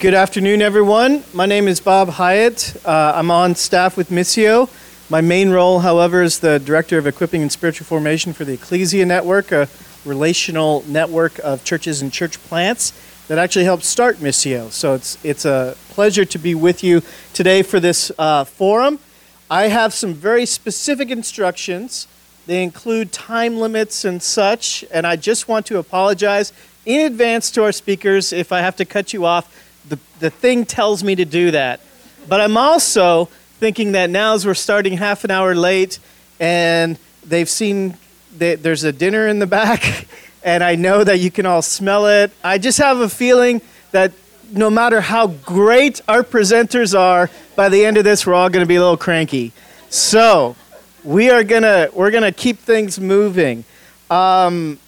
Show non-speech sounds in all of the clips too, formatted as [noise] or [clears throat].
Good afternoon, everyone. My name is Bob Hyatt. Uh, I'm on staff with Missio. My main role, however, is the Director of Equipping and Spiritual Formation for the Ecclesia Network, a relational network of churches and church plants that actually helped start Missio. So it's, it's a pleasure to be with you today for this uh, forum. I have some very specific instructions. They include time limits and such, and I just want to apologize in advance to our speakers if I have to cut you off the, the thing tells me to do that. But I'm also thinking that now as we're starting half an hour late and they've seen that there's a dinner in the back [laughs] and I know that you can all smell it. I just have a feeling that no matter how great our presenters are, by the end of this we're all going to be a little cranky. So, we are going to we're going to keep things moving. Um,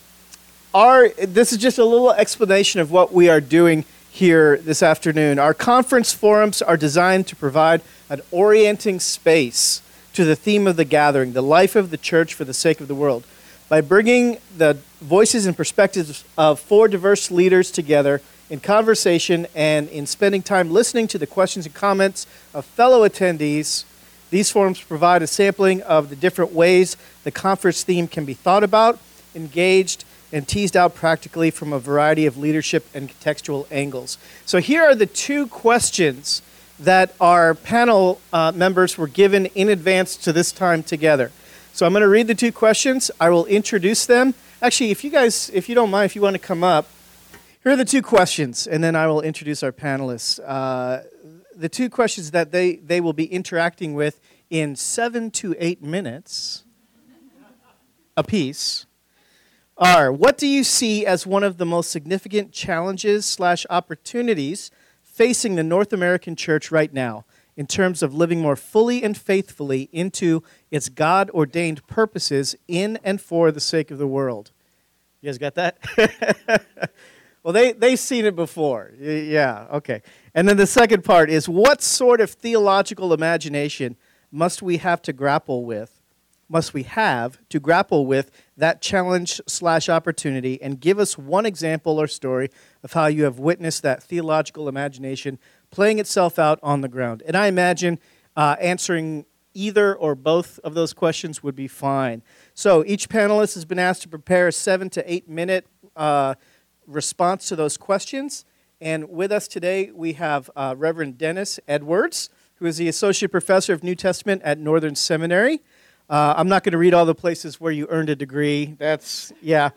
our this is just a little explanation of what we are doing here this afternoon. Our conference forums are designed to provide an orienting space to the theme of the gathering, the life of the church for the sake of the world. By bringing the voices and perspectives of four diverse leaders together in conversation and in spending time listening to the questions and comments of fellow attendees, these forums provide a sampling of the different ways the conference theme can be thought about, engaged, and teased out practically from a variety of leadership and contextual angles. So here are the two questions that our panel uh, members were given in advance to this time together. So I'm going to read the two questions. I will introduce them. Actually, if you guys, if you don't mind, if you want to come up, here are the two questions, and then I will introduce our panelists. Uh, the two questions that they, they will be interacting with in seven to eight minutes apiece are what do you see as one of the most significant challenges slash opportunities facing the North American church right now in terms of living more fully and faithfully into its God ordained purposes in and for the sake of the world? You guys got that? [laughs] well, they, they've seen it before. Yeah, okay. And then the second part is what sort of theological imagination must we have to grapple with must we have to grapple with that challenge slash opportunity and give us one example or story of how you have witnessed that theological imagination playing itself out on the ground? And I imagine uh, answering either or both of those questions would be fine. So each panelist has been asked to prepare a seven to eight minute uh, response to those questions. And with us today, we have uh, Reverend Dennis Edwards, who is the Associate Professor of New Testament at Northern Seminary. Uh, I'm not going to read all the places where you earned a degree. That's, yeah.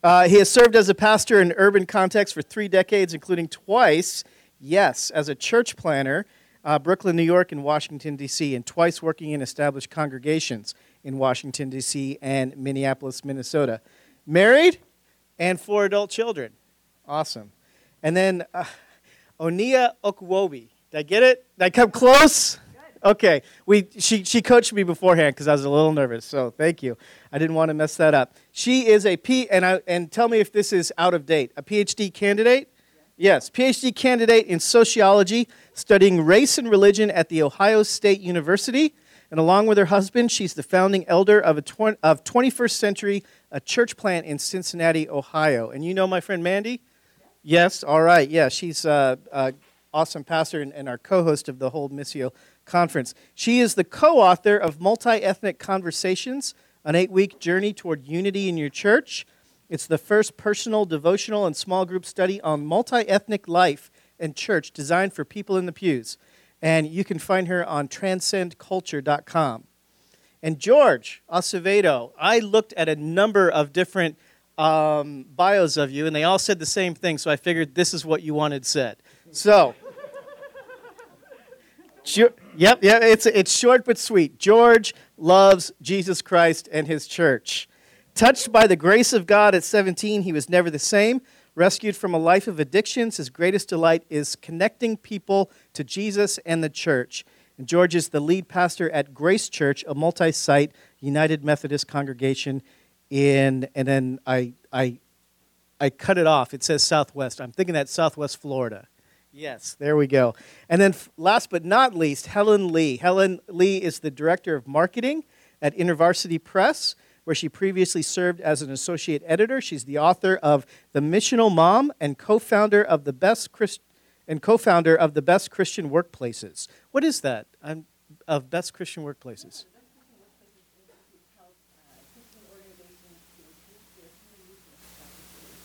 Uh, he has served as a pastor in urban context for three decades, including twice, yes, as a church planner, uh, Brooklyn, New York, and Washington, D.C., and twice working in established congregations in Washington, D.C., and Minneapolis, Minnesota. Married and four adult children. Awesome. And then uh, Oneya Okuwobi. Did I get it? Did I come close? Okay, we she she coached me beforehand because I was a little nervous. So thank you. I didn't want to mess that up. She is a P and I and tell me if this is out of date. A PhD candidate. Yes, PhD candidate in sociology, studying race and religion at the Ohio State University. And along with her husband, she's the founding elder of a tw- of 21st century a church plant in Cincinnati, Ohio. And you know my friend Mandy? Yes. All right. Yeah, she's uh, uh, awesome pastor and, and our co-host of the whole Missio conference. She is the co author of Multi Ethnic Conversations, an eight week journey toward unity in your church. It's the first personal, devotional, and small group study on multi ethnic life and church designed for people in the pews. And you can find her on transcendculture.com. And George Acevedo, I looked at a number of different um, bios of you, and they all said the same thing, so I figured this is what you wanted said. So, Yep, yep. It's it's short but sweet. George loves Jesus Christ and his church. Touched by the grace of God at 17, he was never the same. Rescued from a life of addictions, his greatest delight is connecting people to Jesus and the church. And George is the lead pastor at Grace Church, a multi-site United Methodist congregation in and then I I I cut it off. It says Southwest. I'm thinking that's Southwest Florida. Yes, there we go. And then last but not least, Helen Lee. Helen Lee is the director of marketing at InterVarsity Press, where she previously served as an associate editor. She's the author of The Missional Mom and co founder of the best Christ- and co founder of the Best Christian Workplaces. What is that? I'm, of Best Christian Workplaces?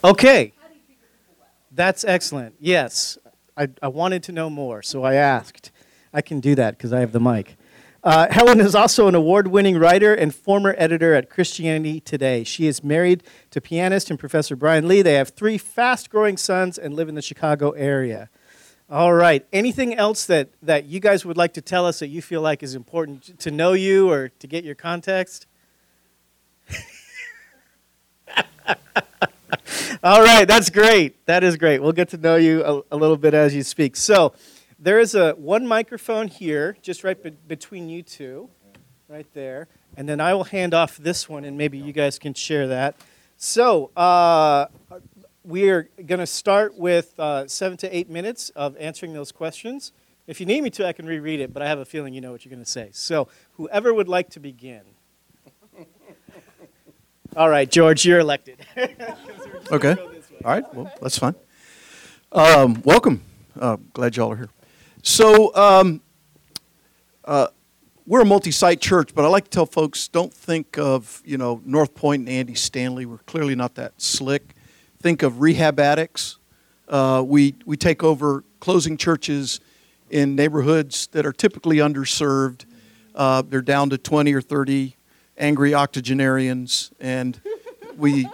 Okay. That's excellent. Yes. I, I wanted to know more, so I asked. I can do that because I have the mic. Uh, Helen is also an award winning writer and former editor at Christianity Today. She is married to pianist and Professor Brian Lee. They have three fast growing sons and live in the Chicago area. All right. Anything else that, that you guys would like to tell us that you feel like is important to know you or to get your context? [laughs] All right, that's great. That is great. We'll get to know you a, a little bit as you speak. So, there is a one microphone here, just right be- between you two, right there, and then I will hand off this one, and maybe you guys can share that. So, uh, we are going to start with uh, seven to eight minutes of answering those questions. If you need me to, I can reread it, but I have a feeling you know what you're going to say. So, whoever would like to begin. All right, George, you're elected. [laughs] okay. All right. Well, that's fine. Um, welcome. Uh, glad y'all are here. So, um, uh, we're a multi-site church, but I like to tell folks don't think of you know North Point and Andy Stanley. We're clearly not that slick. Think of rehab addicts. Uh, we we take over closing churches in neighborhoods that are typically underserved. Uh, they're down to 20 or 30 angry octogenarians, and we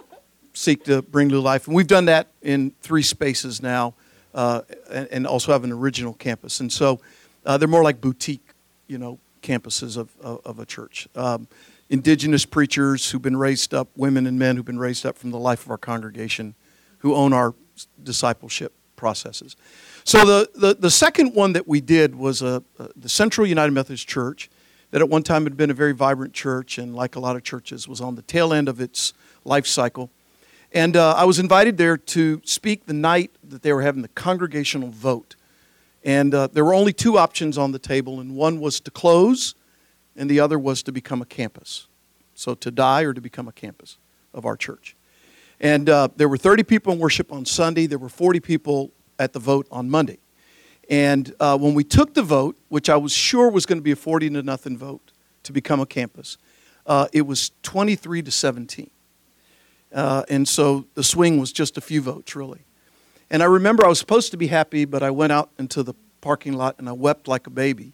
seek to bring new life. And we've done that in three spaces now, uh, and, and, also have an original campus. And so uh, they're more like boutique, you know, campuses of, of, of a church. Um, indigenous preachers who've been raised up, women and men who've been raised up from the life of our congregation, who own our discipleship processes. So the, the, the second one that we did was a, a, the Central United Methodist Church that at one time had been a very vibrant church and, like a lot of churches, was on the tail end of its life cycle. And uh, I was invited there to speak the night that they were having the congregational vote. And uh, there were only two options on the table, and one was to close, and the other was to become a campus. So to die or to become a campus of our church. And uh, there were 30 people in worship on Sunday, there were 40 people at the vote on Monday. And uh, when we took the vote, which I was sure was going to be a 40 to nothing vote to become a campus, uh, it was 23 to 17. Uh, and so the swing was just a few votes, really. And I remember I was supposed to be happy, but I went out into the parking lot and I wept like a baby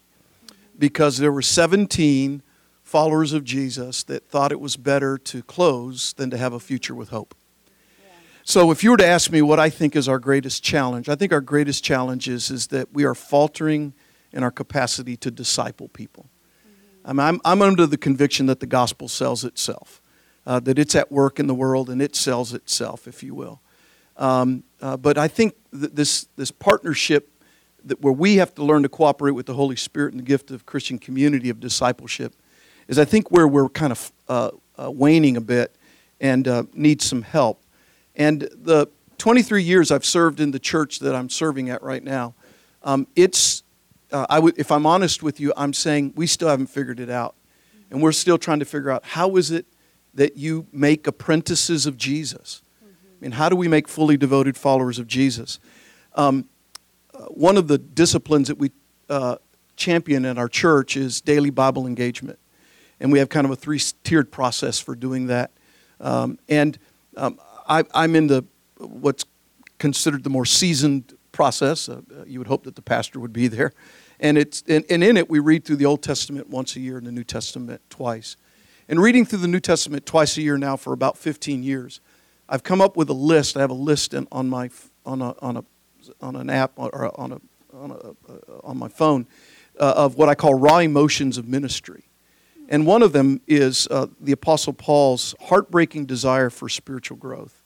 because there were 17 followers of Jesus that thought it was better to close than to have a future with hope. So, if you were to ask me what I think is our greatest challenge, I think our greatest challenge is, is that we are faltering in our capacity to disciple people. Mm-hmm. I'm, I'm under the conviction that the gospel sells itself, uh, that it's at work in the world and it sells itself, if you will. Um, uh, but I think this, this partnership that where we have to learn to cooperate with the Holy Spirit and the gift of Christian community of discipleship is, I think, where we're kind of uh, uh waning a bit and uh, need some help. And the 23 years I've served in the church that I'm serving at right now, um, it's, uh, I w- if I'm honest with you, I'm saying we still haven't figured it out. And we're still trying to figure out how is it that you make apprentices of Jesus? I mean, how do we make fully devoted followers of Jesus? Um, uh, one of the disciplines that we uh, champion in our church is daily Bible engagement. And we have kind of a three tiered process for doing that. Um, and um, I, am in the what's considered the more seasoned process. Uh, you would hope that the pastor would be there, and it's and, and in it we read through the Old Testament once a year and the New Testament twice. And reading through the New Testament twice a year now for about 15 years, I've come up with a list. I have a list in, on my on a on a on an app or on a on a uh, on my phone uh, of what I call raw emotions of ministry. And one of them is uh, the Apostle Paul's heartbreaking desire for spiritual growth.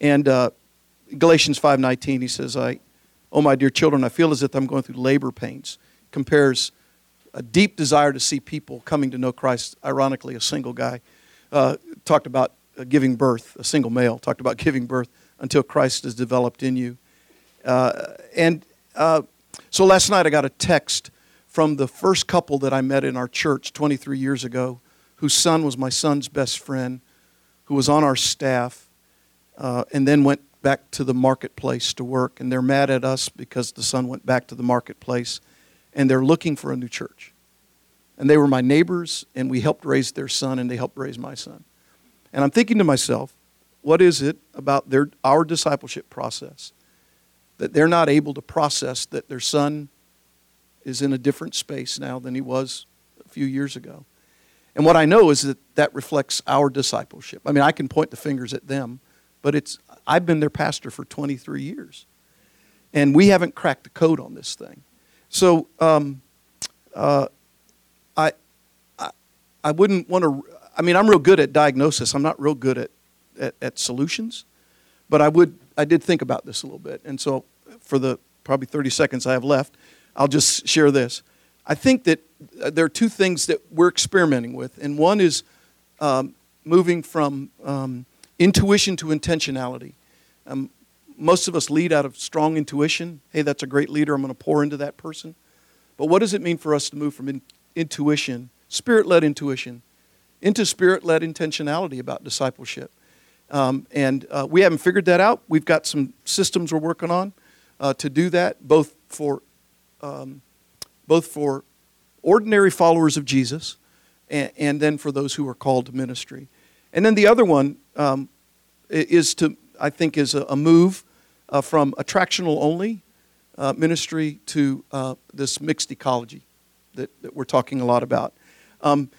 And uh, Galatians 5.19, he says, I, Oh, my dear children, I feel as if I'm going through labor pains. Compares a deep desire to see people coming to know Christ. Ironically, a single guy uh, talked about uh, giving birth, a single male talked about [laughs] giving birth until Christ is developed in you. Uh, and uh, so last night I got a text from the first couple that I met in our church 23 years ago, whose son was my son's best friend, who was on our staff, uh, and then went back to the marketplace to work, and they're mad at us because the son went back to the marketplace, and they're looking for a new church. And they were my neighbors, and we helped raise their son, and they helped raise my son. And I'm thinking to myself, what is it about their, our discipleship process that they're not able to process that their son is in a different space now than he was a few years ago? And what I know is that that reflects our discipleship. I mean, I can point the fingers at them, but it's I've been their pastor for 23 years, and we haven't cracked the code on this thing. So um, uh, I, I I wouldn't want to. I mean, I'm real good at diagnosis. I'm not real good at, at, at solutions, but I would I did think about this a little bit, and so for the probably 30 seconds I have left, I'll just share this. I think that uh, there are two things that we're experimenting with, and one is um, moving from um, intuition to intentionality. Um, most of us lead out of strong intuition. Hey, that's a great leader. I'm going to pour into that person. But what does it mean for us to move from in, intuition, spirit led intuition, into spirit led intentionality about discipleship? Um, and uh, we haven't figured that out. We've got some systems we're working on uh, to do that, both for um, both for ordinary followers of Jesus and, and, then for those who are called to ministry. And then the other one um, is to, I think, is a, a move uh, from attractional only uh, ministry to uh, this mixed ecology that, that, we're talking a lot about. Um,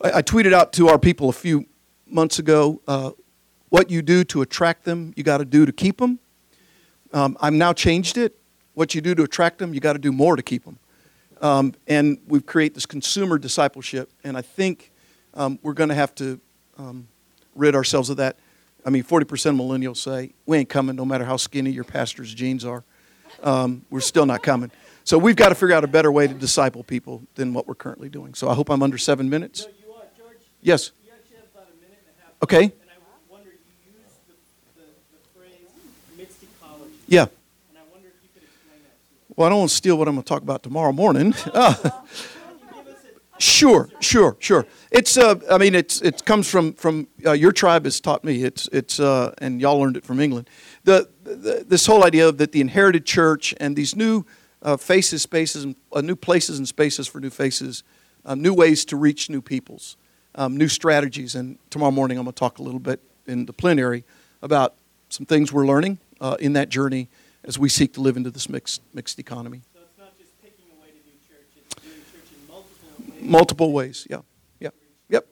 I, I, tweeted out to our people a few months ago uh, what you do to attract them, you got to do to keep them. Um, I've now changed it. What you do to attract them, you got to do more to keep them. Um, and we create this consumer discipleship, and I think um, we're going to have to um, rid ourselves of that. I mean, 40% of millennials say, We ain't coming no matter how skinny your pastor's jeans are. Um, we're still not coming. So we've got to figure out a better way to disciple people than what we're currently doing. So I hope I'm under seven minutes. No, you are, George. Yes. You actually have about a minute and a half. Okay. And I wonder, the, the, the phrase. Yeah. Well, I don't want to steal what I'm going to talk about tomorrow morning. [laughs] [laughs] sure, sure, sure. It's, uh, I mean, it's, it comes from, from uh, your tribe has taught me. It's, it's, uh, and y'all learned it from England. The, the, this whole idea of that the inherited church and these new uh, faces, spaces, uh, new places and spaces for new faces, um, new ways to reach new peoples, um, new strategies. And tomorrow morning I'm going to talk a little bit in the plenary about some things we're learning uh, in that journey as we seek to live into this mixed, mixed economy. So it's not just picking a way to do church, it's doing church in multiple ways. Multiple ways, yeah. Yep. Yep.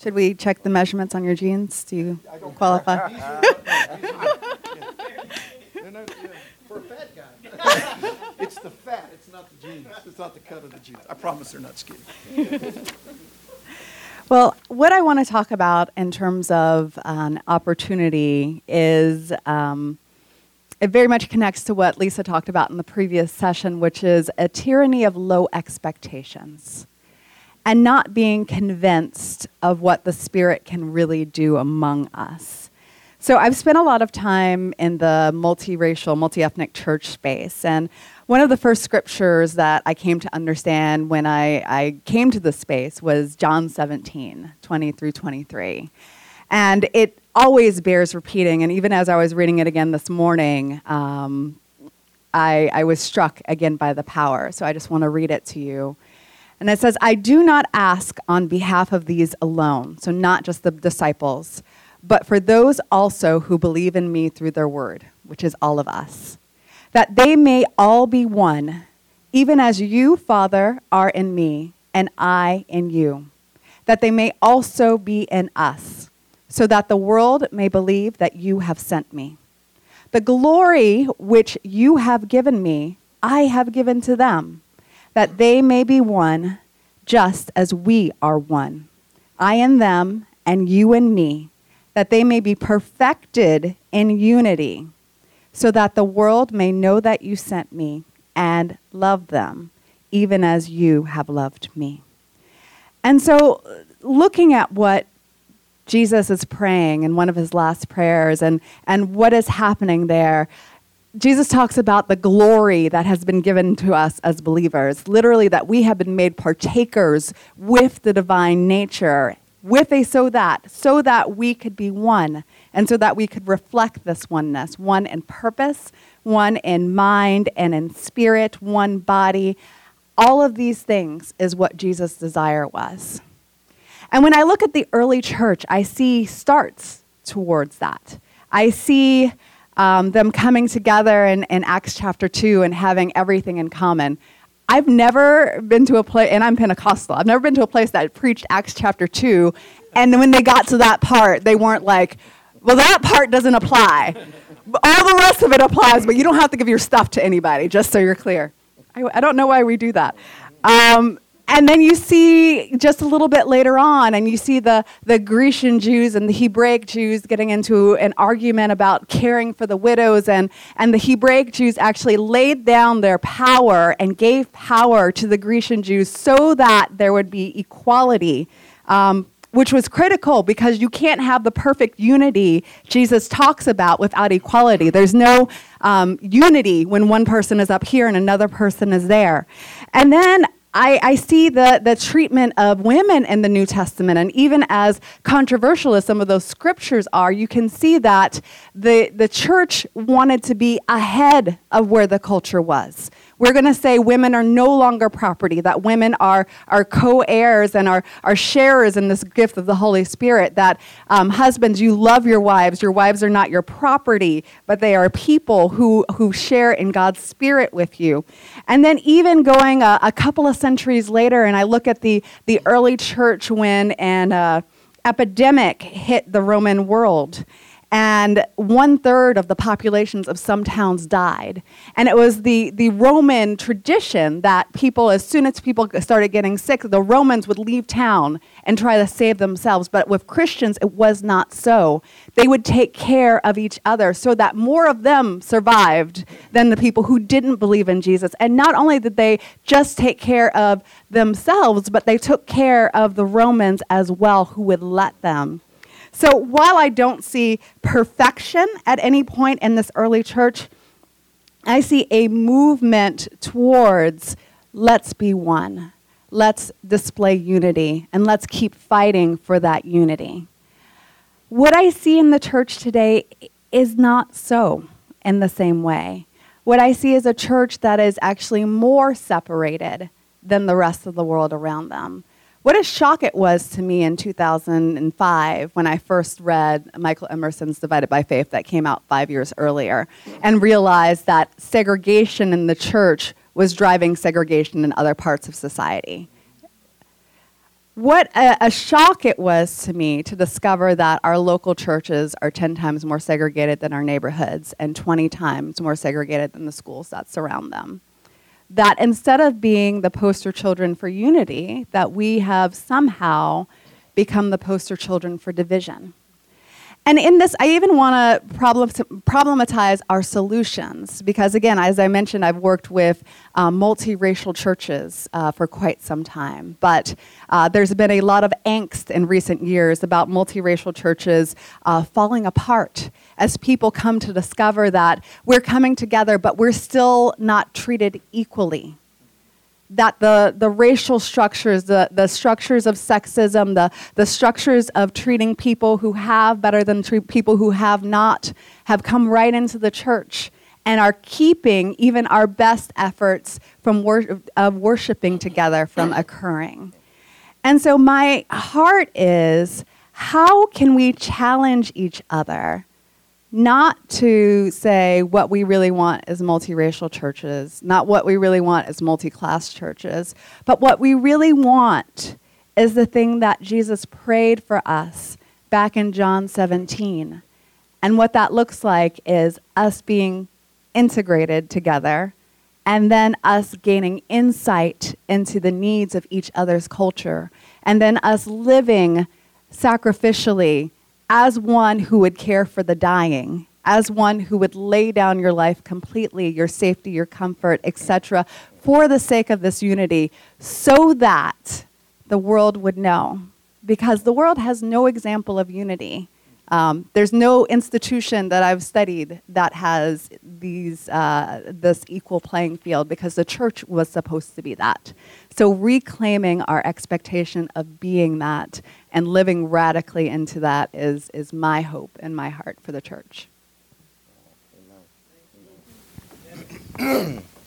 Should we check the measurements on your jeans? Do you qualify? [laughs] For a fat guy. [laughs] it's the fat, it's not the jeans. It's not the cut of the jeans. I promise they're not skinny. [laughs] Well, what I want to talk about in terms of an opportunity is um, it very much connects to what Lisa talked about in the previous session, which is a tyranny of low expectations and not being convinced of what the Spirit can really do among us. So, I've spent a lot of time in the multiracial, multi ethnic church space, and one of the first scriptures that I came to understand when I, I came to this space was John 17, 20 through 23. And it always bears repeating. And even as I was reading it again this morning, um, I, I was struck again by the power. So I just want to read it to you. And it says, I do not ask on behalf of these alone, so not just the disciples, but for those also who believe in me through their word, which is all of us that they may all be one, even as you, Father, are in me, and I in you, that they may also be in us, so that the world may believe that you have sent me. The glory which you have given me, I have given to them, that they may be one, just as we are one. I in them, and you in me, that they may be perfected in unity so that the world may know that you sent me and love them, even as you have loved me. And so, looking at what Jesus is praying in one of his last prayers and, and what is happening there, Jesus talks about the glory that has been given to us as believers, literally, that we have been made partakers with the divine nature with a so that, so that we could be one, and so that we could reflect this oneness one in purpose, one in mind and in spirit, one body. All of these things is what Jesus' desire was. And when I look at the early church, I see starts towards that. I see um, them coming together in, in Acts chapter 2 and having everything in common. I've never been to a place, and I'm Pentecostal, I've never been to a place that preached Acts chapter 2, and when they got to that part, they weren't like, well, that part doesn't apply. [laughs] All the rest of it applies, but you don't have to give your stuff to anybody, just so you're clear. I, I don't know why we do that. Um, and then you see just a little bit later on, and you see the, the Grecian Jews and the Hebraic Jews getting into an argument about caring for the widows. And, and the Hebraic Jews actually laid down their power and gave power to the Grecian Jews so that there would be equality. Um, which was critical because you can't have the perfect unity Jesus talks about without equality. There's no um, unity when one person is up here and another person is there. And then I, I, see the, the treatment of women in the New Testament, and even as controversial as some of those scriptures are, you can see that the, the church wanted to be ahead of where the culture was. We're going to say women are no longer property, that women are, are co heirs and are, are sharers in this gift of the Holy Spirit, that um, husbands, you love your wives. Your wives are not your property, but they are people who, who share in God's Spirit with you. And then, even going a, a couple of centuries later, and I look at the, the early church when an uh, epidemic hit the Roman world and one third of the populations of some towns died. And it was the, the Roman tradition that people, as soon as people started getting sick, the Romans would leave town and try to save themselves. But with Christians, it was not so. They would take care of each other so that more of them survived than the people who didn't believe in Jesus. And not only did they just take care of themselves, but they took care of the Romans as well, who would let them. So while I don't see perfection at any point in this early church, I see a movement towards let's be one. Let's display unity and let's keep fighting for that unity. What I see in the church today is not so in the same way. What I see is a church that is actually more separated than the rest of the world around them. What a shock it was to me in 2005 when I first read Michael Emerson's Divided by Faith that came out five years earlier and realized that segregation in the church was driving segregation in other parts of society. What a, a, shock it was to me to discover that our local churches are 10 times more segregated than our neighborhoods and 20 times more segregated than the schools that surround them that instead of being the poster children for unity, that we have somehow become the poster children for division. And in this, I even want to problem, problematize our solutions because, again, as I mentioned, I've worked with um, multiracial churches uh, for quite some time. But uh, there's been a lot of angst in recent years about multiracial churches uh, falling apart as people come to discover that we're coming together, but we're still not treated equally that the, the racial structures, the, the structures of sexism, the, the structures of treating people who have better than people who have not, have come right into the church and are keeping even our best efforts from wor- of worshiping together from occurring. And so my heart is how can we challenge each other not to say what we really want is multiracial churches, not what we really want is multi class churches, but what we really want is the thing that Jesus prayed for us back in John 17. And what that looks like is us being integrated together and then us gaining insight into the needs of each other's culture, and then us living sacrificially as one who would care for the dying, as one who would lay down your life completely, your safety, your comfort, etc., for the sake of this unity, so that the world would know. Because the world has no example of unity. Um, there's no institution that I've studied that has these uh, this equal playing field because the church was supposed to be that. So reclaiming our expectation of being that and living radically into that is is my hope and my heart for the church.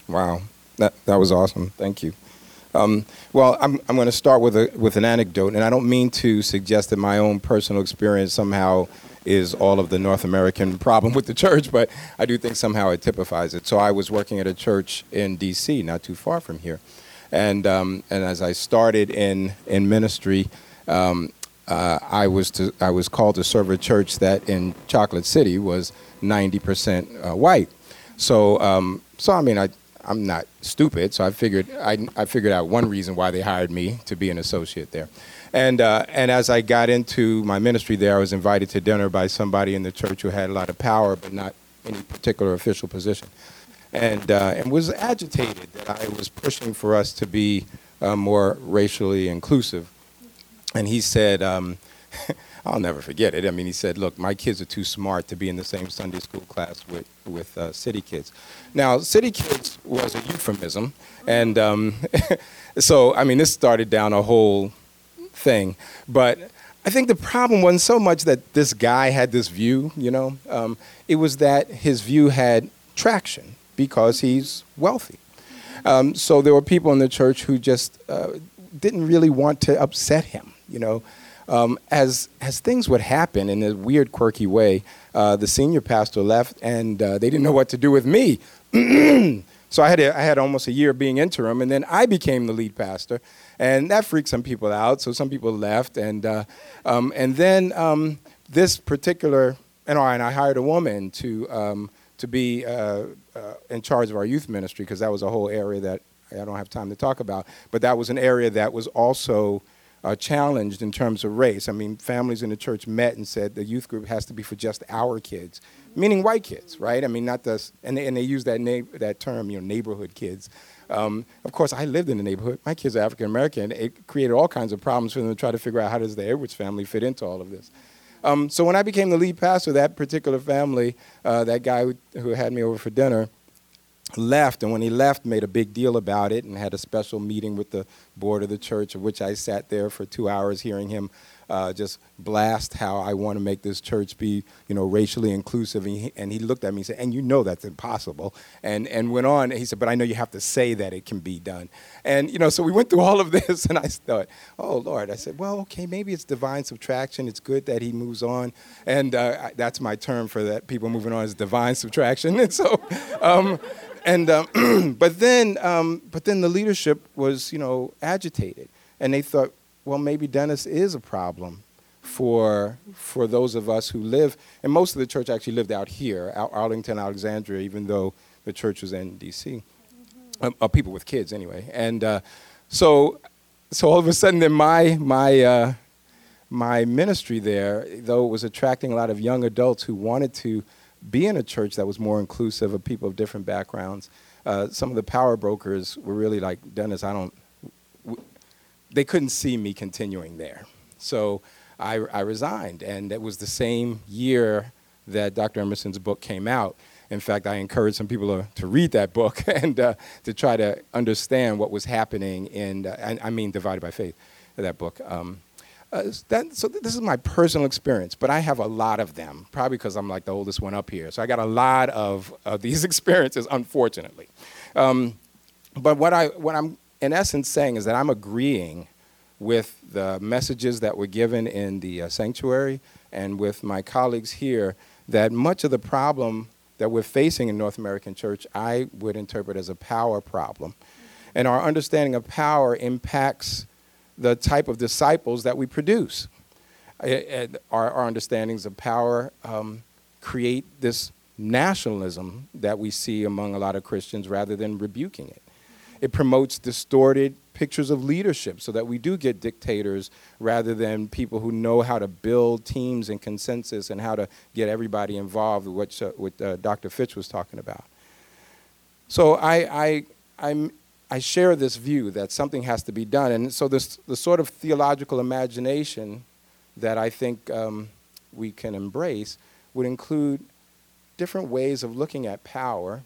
wow, that that was awesome. Thank you. Um, well, I'm, I'm going to start with, a, with an anecdote, and I don't mean to suggest that my own personal experience somehow is all of the North American [laughs] problem with the church, but I do think somehow it typifies it. So I was working at a church in D.C., not too far from here. And, um, and as I started in, in ministry, um, uh, I, was to, I was called to serve a church that in Chocolate City was 90% uh, white. So, um, so I mean, I, I'm not stupid, so I figured I, I figured out one reason why they hired me to be an associate there. And, uh, and as I got into my ministry there, I was invited to dinner by somebody in the church who had a lot of power, but not any particular official position. And, uh, and was agitated that I was pushing for us to be uh, more racially inclusive. And he said, um, [laughs] I'll never forget it. I mean, he said, "Look, my kids are too smart to be in the same Sunday school class with with uh, city kids." Now, city kids was a euphemism, and um, [laughs] so I mean, this started down a whole thing. But I think the problem wasn't so much that this guy had this view. You know, um, it was that his view had traction because he's wealthy. Um, so there were people in the church who just uh, didn't really want to upset him. You know um, as as things would happen in a weird, quirky way, uh, the senior pastor left, and uh, they didn't know what to do with me. [clears throat] so I had a, I had almost a year being interim, and then I became the lead pastor, and that freaked some people out. So some people left, and uh, um, and then um, this particular, and, I hired a woman to um, to be uh, uh, in charge of our youth ministry because that was a whole area that I don't have time to talk about, but that was an area that was also challenged in terms of race. I mean, families in the church met and said the youth group has to be for just our kids, meaning white kids, right? I mean, not the, and they, and they use that, na- that term, you know, neighborhood kids. Um, of course, I lived in the neighborhood. My kids are African American. It created all kinds of problems for them to try to figure out how does the Edwards family fit into all of this. Um, so when I became the lead pastor, that particular family, uh, that guy who, who had me over for dinner, left, and when he left, made a big deal about it and had a special meeting with the board of the church, of which I sat there for two hours hearing him uh, just blast how I want to make this church be, you know, racially inclusive. And he, and he looked at me and said, and you know that's impossible. And, and went on, he said, but I know you have to say that it can be done. And, you know, so we went through all of [laughs] this, and I thought, oh, Lord. I said, well, okay, maybe it's divine subtraction. It's good that he moves on. And uh, that's my term for that, people moving on is divine subtraction. [laughs] And so, um, and um, [clears throat] but then um, but then the leadership was you know agitated, and they thought, well, maybe Dennis is a problem for for those of us who live. And most of the church actually lived out here, out Arlington, Alexandria, even though the church was in D.C. Mm-hmm. Um, uh, people with kids, anyway. And uh, so so all of a sudden, then my my uh, my ministry there, though it was attracting a lot of young adults who wanted to be in a church that was more inclusive of people of different backgrounds. Uh, some of the power brokers were really like, Dennis, I don't, w- they couldn't see me continuing there. So I, I resigned, and it was the same year that Dr. Emerson's book came out. In fact, I encouraged some people to, to read that book [laughs] and uh, to try to understand what was happening in, uh, I, I, mean, Divided by Faith, that book. Um, uh, that, so this is my personal experience, but I have a lot of them, probably because I'm like the oldest one up here. So I got a lot of, of these [laughs] experiences, unfortunately. Um, but what, I, what I'm in essence saying is that I'm agreeing with the messages that were given in the uh, sanctuary and with my colleagues here that much of the problem that we're facing in North American church, I would interpret as a power problem. And our understanding of power impacts the type of disciples that we produce. Our, our understandings of power um, create this nationalism that we see among a lot of Christians rather than rebuking it. It promotes distorted pictures of leadership so that we do get dictators rather than people who know how to build teams and consensus and how to get everybody involved, which uh, what uh, Dr. Fitch was talking about. So I, I, I'm I share this view that something has to be done. And so this, the sort of theological imagination that I think um, we can embrace would include different ways of looking at power.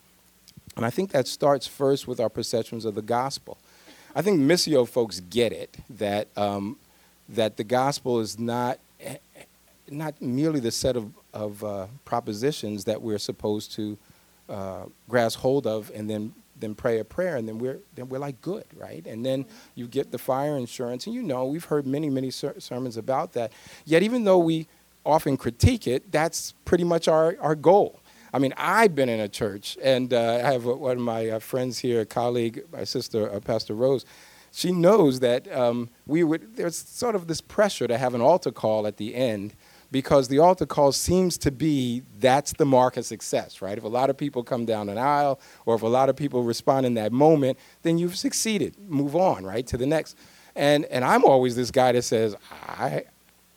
And I think that starts first with our perceptions of the gospel. I think Missio folks get it that, um, that the gospel is not, not merely the set of, of uh, propositions that we're supposed to uh, grasp hold of and then then pray a prayer, and then we're then we're like good, right? And then you get the fire insurance, and you know we've heard many many ser- sermons about that. Yet even though we often critique it, that's pretty much our our goal. I mean, I've been in a church, and uh, I have one of my uh, friends here, a colleague, my sister, uh, Pastor Rose. She knows that um, we would. There's sort of this pressure to have an altar call at the end because the altar call seems to be that's the mark of success, right? If a lot of people come down an aisle or if a lot of people respond in that moment, then you've succeeded. Move on, right, to the next. And and I'm always this guy that says, I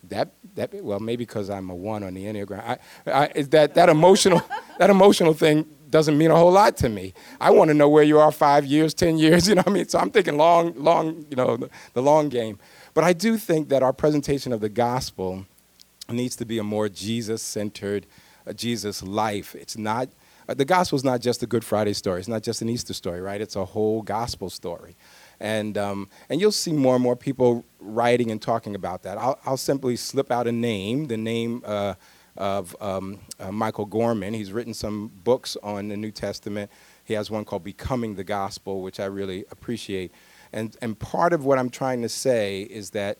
that that well maybe because I'm a one on the enneagram. I, I, that that emotional [laughs] that emotional thing doesn't mean a whole lot to me. I want to know where you are five years, ten years. [laughs] You know what I mean? So I'm thinking long, long. You know, the, the long game. But I do think that our presentation of the gospel needs to be a more Jesus centered, Jesus life. It's not, uh, the gospel is not just a Good Friday story, it's not just an Easter story, right? It's a whole gospel story. And, um, and you'll see more and more people writing and talking about that. I'll, I'll simply slip out a name, the name uh, of um, uh, Michael Gorman. He's written some books on the New Testament. He has one called Becoming the Gospel, which I really appreciate. And, and part of what I'm trying to say is that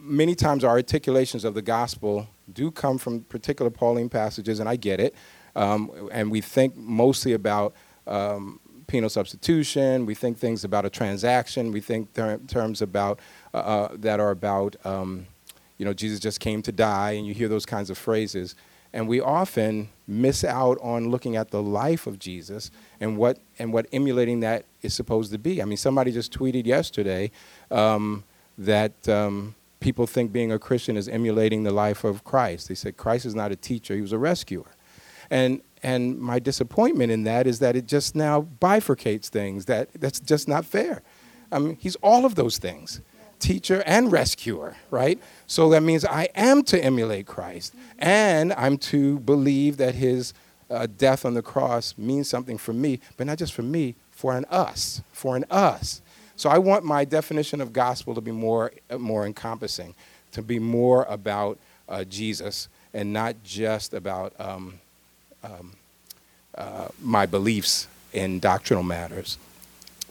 many times our articulations of the gospel do come from particular Pauline passages, and I get it. Um, and we think mostly about um, penal substitution. We think things about a transaction. We think ter- terms about uh, uh, that are about, um, you know, Jesus just came to die, and you hear those kinds of phrases. And we often miss out on looking at the life of Jesus and what and what emulating that is supposed to be. I mean, somebody just tweeted yesterday um, that um, people think being a Christian is emulating the life of Christ. They said Christ is not a teacher, he was a rescuer. And and my disappointment in that is that it just now bifurcates things. That that's just not fair. I mean, he's all of those things. Teacher and rescuer, right? So that means I am to emulate Christ, and I'm to believe that his uh, death on the cross means something for me, but not just for me, for an us, for an us. So I want my definition of gospel to be more, more encompassing, to be more about uh, Jesus and not just about um, um, uh, my beliefs in doctrinal matters.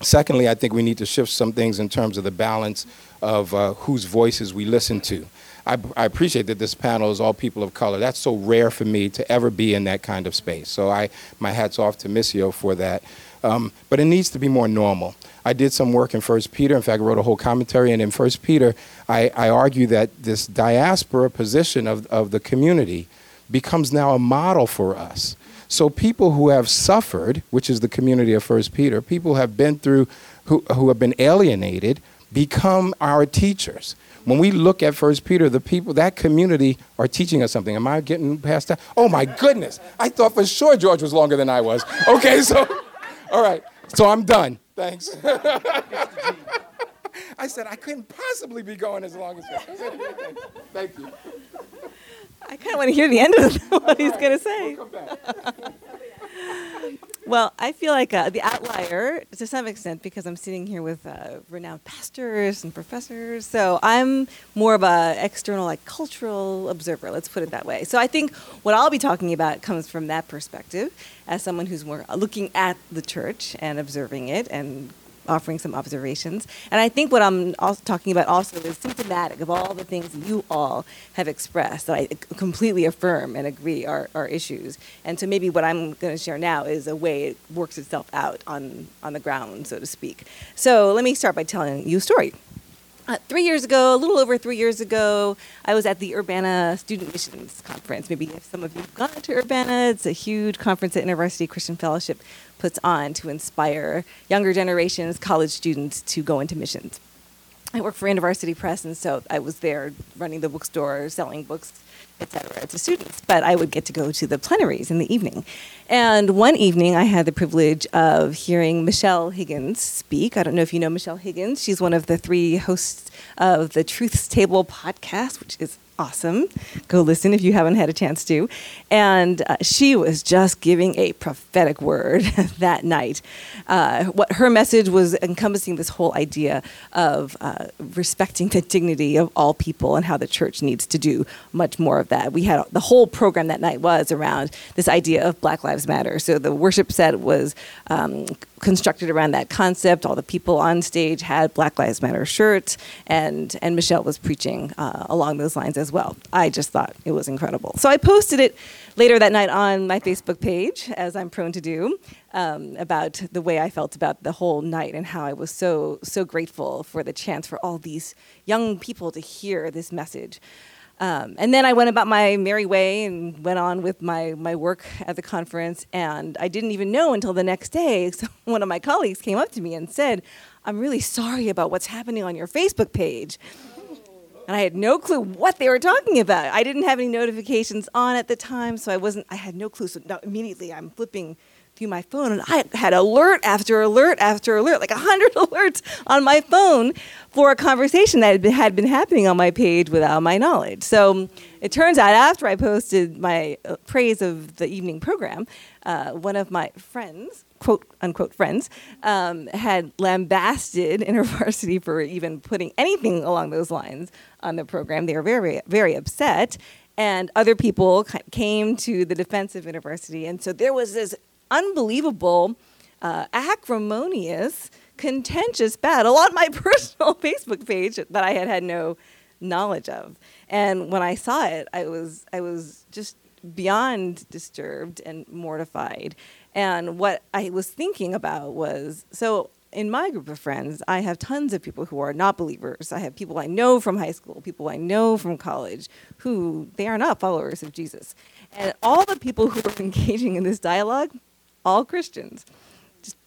Secondly, I think we need to shift some things in terms of the balance of uh, whose voices we listen to. I, I, appreciate that this panel is all people of color. That's so rare for me to ever be in that kind of space. So I, my hat's off to Missio for that. Um, but it needs to be more normal. I did some work in First Peter. In fact, I wrote a whole commentary. And in First Peter, I, I argue that this diaspora position of, of the community becomes now a model for us. So people who have suffered, which is the community of First Peter, people who have been through, who, who have been alienated, become our teachers. When we look at First Peter, the people, that community are teaching us something. Am I getting past that? Oh my goodness. I thought for sure George was longer than I was. Okay, so, [laughs] all right. So I'm done. Thanks. [laughs] I said I couldn't possibly be going as long as that. Thank you. I kind of want to hear the end of [laughs] what he's going to say. We'll [laughs] well, I feel like uh, the outlier to some extent because I'm sitting here with uh, renowned pastors and professors. So I'm more of an external, like cultural observer. Let's put it that way. So I think what I'll be talking about comes from that perspective, as someone who's more looking at the church and observing it and offering some observations. And I think what I'm also talking about also is symptomatic of all the things you all have expressed that I completely affirm and agree are, are issues. And so maybe what I'm going to share now is a way it works itself out on, on the ground, so to speak. So let me start by telling you a story. Uh, three years ago, a little over three years ago, I was at the Urbana Student Missions Conference. Maybe if some of you have gone to Urbana, it's a huge conference that InterVarsity Christian Fellowship puts on to inspire younger generations, college students to go into missions. I work for InterVarsity Press, and so I was there running the bookstore, selling books etc. to students, but I would get to go to the plenaries in the evening. And one evening, I had the privilege of hearing Michelle Higgins speak. I don't know if you know Michelle Higgins. She's one of the three hosts of the Truth's Table podcast, which is awesome. Go listen if you haven't had a chance to. And uh, she was just giving a prophetic word [laughs] that night. Uh, what her message was encompassing this whole idea of uh, respecting the dignity of all people and how the church needs to do much more of that. We had the whole program that night was around this idea of Black Lives Matter. So the worship set was um, constructed around that concept. All the people on stage had Black Lives Matter shirts, and and Michelle was preaching uh, along those lines as well. I just thought it was incredible. So I posted it later that night on my Facebook page, as I'm prone to do, um, about the way I felt about the whole night and how I was so so grateful for the chance for all these young people to hear this message. Um, and then I went about my merry way and went on with my, my work at the conference. And I didn't even know until the next day. [laughs] One of my colleagues came up to me and said, I'm really sorry about what's happening on your Facebook page. And I had no clue what they were talking about. I didn't have any notifications on at the time, so I wasn't, I had no clue. So immediately I'm flipping through my phone and I had alert after alert after alert, like a hundred [laughs] alerts on my phone for a conversation that had been, had been happening on my page without my knowledge. So it turns out after I posted my uh, praise of the evening program, uh, one of my friends, quote unquote friends, um, had lambasted [laughs] InterVarsity for even putting anything along those lines on the program. They were very, very upset. And other people came to the defense of InterVarsity. And so there was this unbelievable, uh, acrimonious, contentious battle on my [laughs] personal Facebook page that I had had no knowledge of. And when I saw it, I was I was just beyond disturbed and mortified. And what I was thinking about was so in my group of friends, I have tons of people who are not believers. I have people I know from high school, people I know from college, who they are not followers of Jesus. And all the people who are [laughs] engaging in this dialogue all Christians, just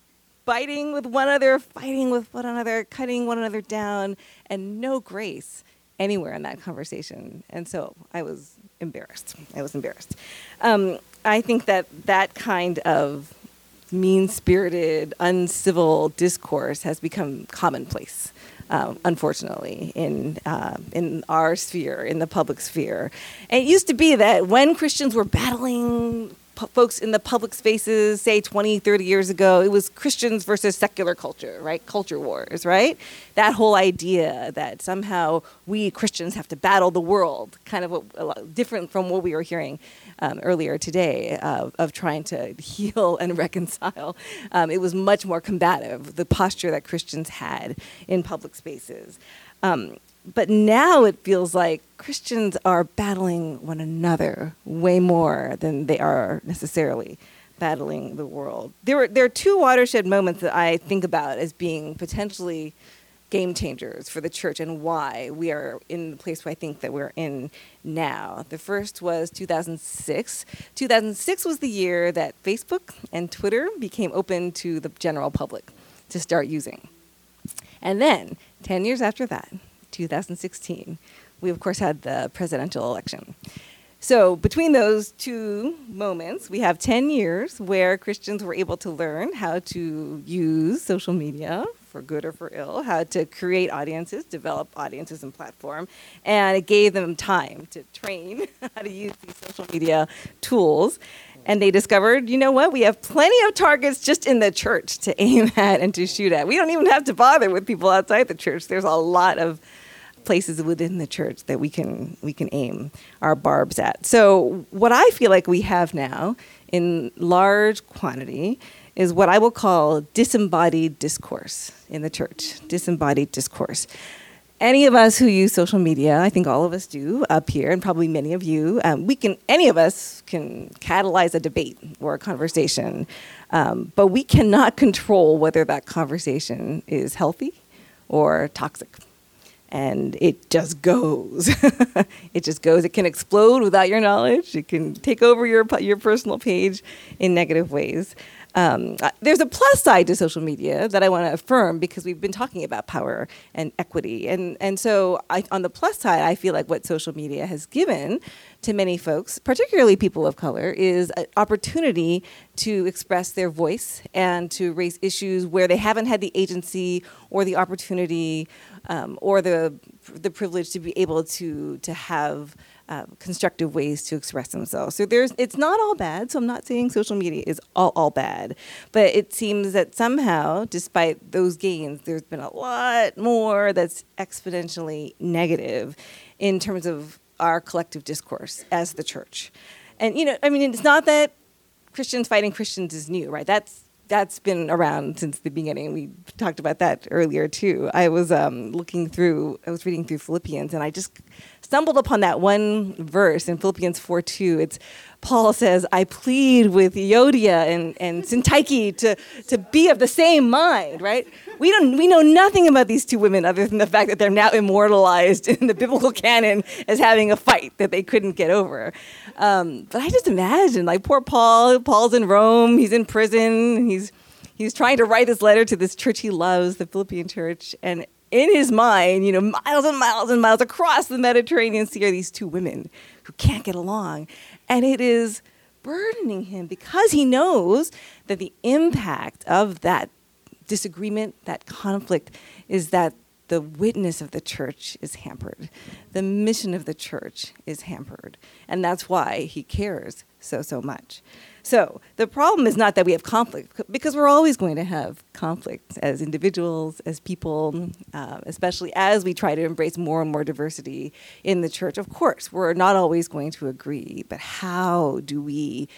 fighting with one another, fighting with one another, cutting one another down, and no grace anywhere in that conversation. And so I was embarrassed. I was embarrassed. Um, I think that that kind of mean spirited, uncivil discourse has become commonplace. Um, unfortunately, in uh, in our sphere, in the public sphere, and it used to be that when Christians were battling folks in the public spaces, say 20, 30 years ago, it was Christians versus secular culture, right? Culture wars, right? That whole idea that somehow we Christians have to battle the world, kind of a, lot different from what we were hearing um, earlier today of trying to [laughs] heal and reconcile. Um, it was much more combative, the posture that Christians had in public spaces. Um, but now it feels like Christians are battling one another way more than they are necessarily battling the world. There are, there are two watershed moments that I think about as being potentially game changers for the church and why we are in the place where I think that we're in now. The first was 2006. 2006 was the year that Facebook and Twitter became open to the general public to start using. And then, 10 years after that, 2016, we of course had the presidential election. So, between those two moments, we have 10 years where Christians were able to learn how to use social media for good or for ill, how to create audiences, develop audiences and platform, and it gave them time to train [laughs] how to use these social media tools. And they discovered, you know what, we have plenty of targets just in the church to [laughs] aim at and to shoot at. We don't even have to bother with people outside the church. There's a lot of places within the church that we can we can aim our barbs at. So what I feel like we have now in large quantity is what I will call disembodied discourse in the church. Disembodied discourse. Any of us who use social media, I think all of us do up here, and probably many of you, um, we can. Any of us can catalyze a debate or a conversation, um, but we cannot control whether that conversation is healthy or toxic and it just goes. [laughs] it just goes. It can explode without your knowledge. It can take over your your personal page in negative ways. Um, uh, there's a plus side to social media that I want to affirm because we've been talking about power and equity, and and so I, on the plus side, I feel like what social media has given to many folks, particularly people of color, is an opportunity to express their voice and to raise issues where they haven't had the agency or the opportunity um, or the the privilege to be able to to have uh, constructive ways to express themselves. So there's, it's not all bad. So I'm not saying social media is all, all bad, but it seems that somehow, despite those gains, there's been a lot more that's exponentially negative in terms of our collective discourse as the church. And you know, I mean, it's not that Christians fighting Christians is new, right? That's that's been around since the beginning. We talked about that earlier too. I was um, looking through, I was reading through Philippians, and I just stumbled upon that one verse in Philippians 4 2. It's Paul says, I plead with Euodia and, and Syntyche to, to be of the same mind, right? We, don't, we know nothing about these two women other than the fact that they're now immortalized in the biblical canon as having a fight that they couldn't get over. Um, but I just imagine, like, poor Paul, Paul's in Rome, he's in prison, he's, he's trying to write this letter to this church he loves, the Philippian church, and in his mind, you know, miles and miles and miles across the Mediterranean Sea are these two women who can't get along. And it is burdening him because he knows that the impact of that disagreement, that conflict, is that the witness of the church is hampered. The mission of the church is hampered. And that's why he cares so, so much. So the problem is not that we have conflict, because we're always going to have conflict as individuals, as people, uh, especially as we try to embrace more and more diversity in the church. Of course, we're not always going to agree, but how do we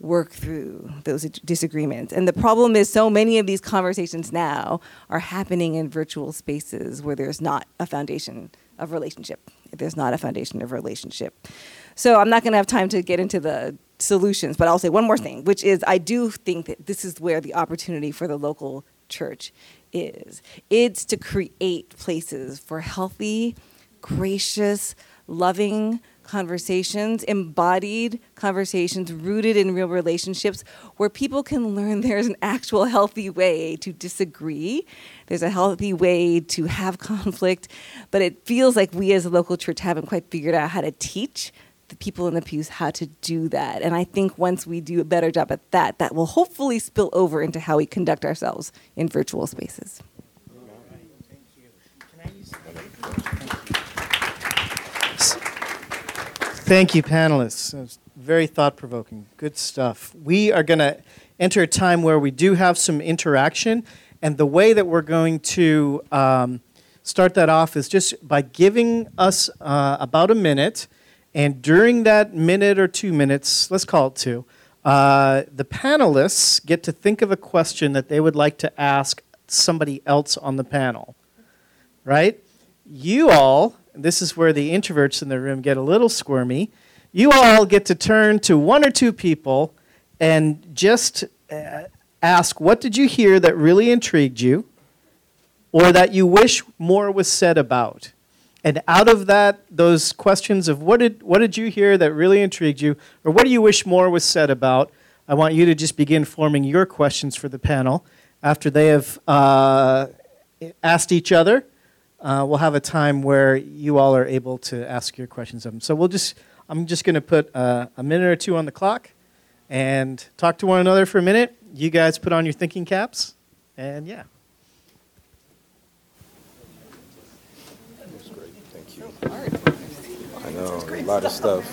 work through those disagreements? And the problem is, so many of these conversations now are happening in virtual spaces where there's not a foundation of relationship. There's not a foundation of relationship. So I'm not going to have time to get into the solutions, but I'll say one more thing, which is I do think that this is where the opportunity for the local church is. It's to create places for healthy, gracious, loving conversations, embodied conversations rooted in real relationships where people can learn [laughs] there's an actual healthy way to disagree. There's a healthy way to have [laughs] conflict, but it feels like we as a local church haven't quite figured out how to teach the people in the pews how to do that. And I think once we do a better job at that, that will hopefully spill over into how we conduct ourselves in virtual spaces. Thank you, panelists. very thought provoking. Good stuff. We are going to enter a time where we do have some interaction. And the way that we're going to um, start that off is just by giving us uh, about a minute and during that minute or two minutes, let's call it two, uh, the panelists get to think of a question that they would like to ask somebody else on the panel. Right? You all, this is where the introverts in the room get a little squirmy, you all get to turn to one or two people and just uh, ask, What did you hear that really intrigued you? Or that you wish more was said about? And out of that, those questions of what did, what did you hear that really intrigued you, or what do you wish more was said about, I want you to just begin forming your questions for the panel. After they have uh, asked each other, uh, we'll have a time where you all are able to ask your questions of them. So we'll just, I'm just going to put uh, a minute or two on the clock and talk to one another for a minute. You guys put on your thinking caps, and yeah. I know, a lot of stuff.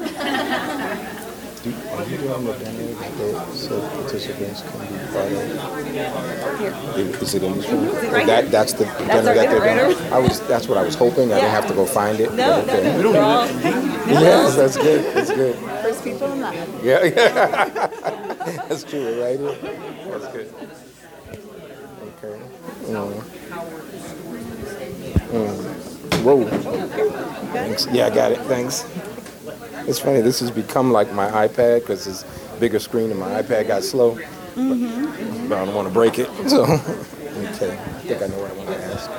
[laughs] Do, are you doing the dinner that so participants can be part of? Is it in this room? Right that, that's the that's dinner that they're doing? I was, that's what I was hoping. I didn't have to go find it. No, no, no. We don't Yes, that's good. That's good. First people in that. Yeah, yeah. [laughs] that's true, right? That's good. Okay. Mm. Mm. Whoa. Thanks. Yeah, I got it. Thanks. It's funny. This has become like my iPad because it's bigger screen and my iPad got slow. Mm-hmm. But I don't want to break it. So, [laughs] okay. I think I know what I want to ask.